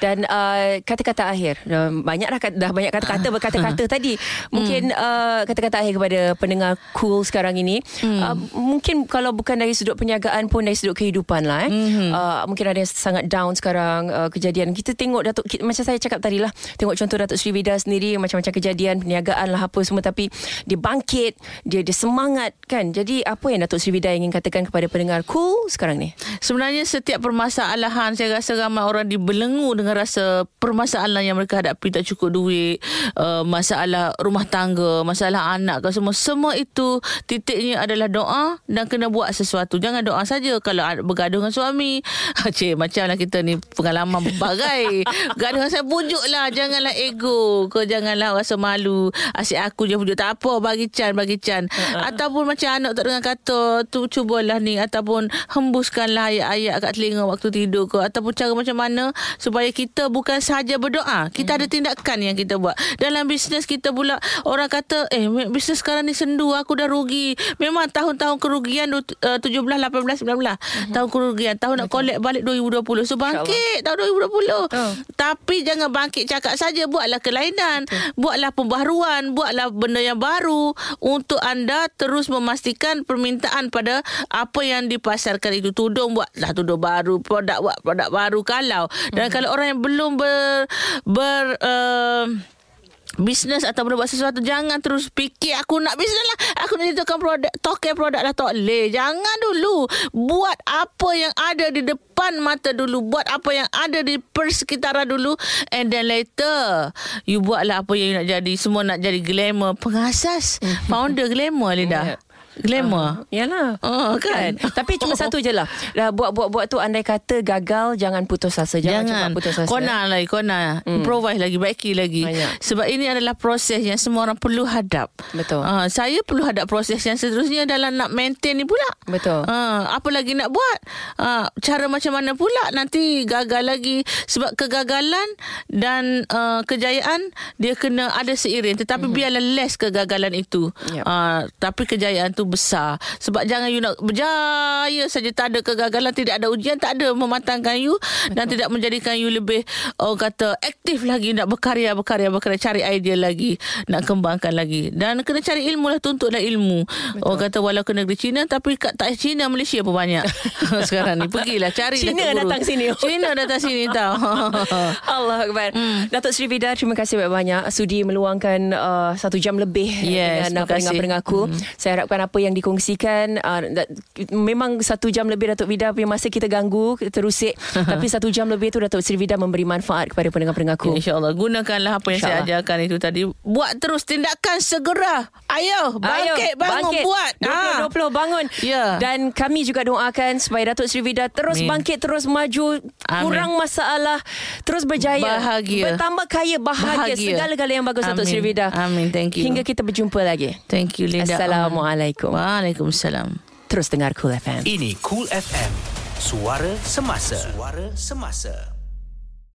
Dan uh, kata-kata akhir. Banyak dah, dah banyak kata-kata berkata-kata tadi. Mungkin mm. uh, kata-kata akhir kepada pendengar cool sekarang ini. Mm. Uh, mungkin kalau bukan dari sudut perniagaan pun dari sudut kehidupan lah. Eh. Mm-hmm. Uh, mungkin ada yang sangat down sekarang uh, kejadian. Kita tengok Datuk, kita, macam saya cakap tadi lah. Tengok contoh Datuk Sri Vida sendiri. Macam-macam kejadian perniagaan lah apa semua. Tapi dia bangkit. Dia, dia semangat kan. Jadi apa yang Datuk Sri Vida ingin katakan kepada pendengar cool sekarang ni? Sebenarnya setiap permasalahan saya rasa ramai orang dibelenggu dengan rasa permasalahan yang mereka hadapi tak cukup duit, uh, masalah rumah tangga, masalah anak ke semua. Semua itu titiknya adalah doa dan kena buat sesuatu. Jangan doa saja kalau bergaduh dengan suami. Cik, macamlah kita ni pengalaman berbagai. Gaduh dengan saya pujuklah. Janganlah ego ke janganlah rasa malu. Asyik aku je pujuk. Tak apa, bagi can, bagi can. Ataupun macam anak tak dengar kata, tu cubalah ni ataupun hembuskanlah ayat-ayat kat telinga waktu tidur ke ataupun cara macam mana supaya kita bukan sahaja berdoa kita hmm. ada tindakan yang kita buat dalam bisnes kita pula orang kata eh bisnes sekarang ni sendu aku dah rugi memang tahun-tahun kerugian uh, 17 18 19 hmm. tahun kerugian tahun Betul. nak collect balik 2020 so bangkit tahun 2020 oh. tapi jangan bangkit cakap saja buatlah kelainan Betul. buatlah pembaharuan buatlah benda yang baru untuk anda terus memastikan permintaan pada apa yang dipasarkan itu tudung buatlah tudung baru produk buat produk baru kalau. Dan mm-hmm. kalau orang yang belum ber ber uh, bisnes atau buat sesuatu jangan terus fikir aku nak bisnes lah. Aku nak jadi tukang produk token produk lah tak boleh. Jangan dulu. Buat apa yang ada di depan mata dulu. Buat apa yang ada di persekitaran dulu. And then later you buatlah apa yang you nak jadi. Semua nak jadi glamour. Pengasas. Founder glamour Linda Yeah. Glamour Uh, yalah. Oh, kan? Tapi cuma satu je lah. Buat-buat-buat tu andai kata gagal, jangan putus asa. Jangan, Jangan cepat putus asa. Kona lagi Kona hmm. Improvise lagi Baiki lagi Banyak. Sebab ini adalah proses Yang semua orang perlu hadap Betul. uh, Saya perlu hadap proses Yang seterusnya Dalam nak maintain ni pula Betul. uh, Apa lagi nak buat uh, Cara macam mana pula Nanti gagal lagi Sebab kegagalan Dan uh, kejayaan Dia kena ada seiring Tetapi mm-hmm. biarlah less kegagalan itu Yep. uh, Tapi kejayaan tu besar Sebab jangan you nak berjaya saja Tak ada kegagalan Tidak ada ujian Tak ada mematangkan you Betul. Dan tidak menjadikan you lebih Orang kata Aktif lagi Nak berkarya Berkarya Berkarya Cari idea lagi Nak kembangkan lagi Dan kena cari ilmu lah Tuntutlah ilmu Betul. Orang kata walau ke negeri China Tapi kat tak China Malaysia pun banyak Sekarang ni Pergilah cari Cina Datuk Guru. datang sini. Cina datang sini tau Allah Akbar. Hmm. Datuk Sri Vida, terima kasih banyak-banyak sudi meluangkan uh, satu jam lebih Yes, dengan pendengar-pendengar aku. Hmm. Saya harapkan apa yang dikongsikan, uh, memang satu jam lebih Datuk Vida punya masa kita ganggu, terusik. tapi satu jam lebih tu Datuk Sri Vida memberi manfaat kepada pendengar-pendengar aku. InsyaAllah Gunakanlah apa yang saya ajarkan itu tadi Buat terus tindakan segera Ayo Bangkit Ayo, bangun bangkit. Buat 20, Ah. 20 bangun Ya. Dan kami juga doakan Supaya Datuk Sri Vida Terus Amin. bangkit Terus maju Amin. Kurang masalah Terus berjaya Bahagia. Bertambah kaya Bahagia, Bahagia. Segala-gala yang bagus Datuk Amin. Sri Vida Amin. Thank you. Hingga kita berjumpa lagi Thank you Linda Assalamualaikum. Waalaikumsalam Terus dengar Cool FM Ini Cool FM. Suara semasa. Suara semasa.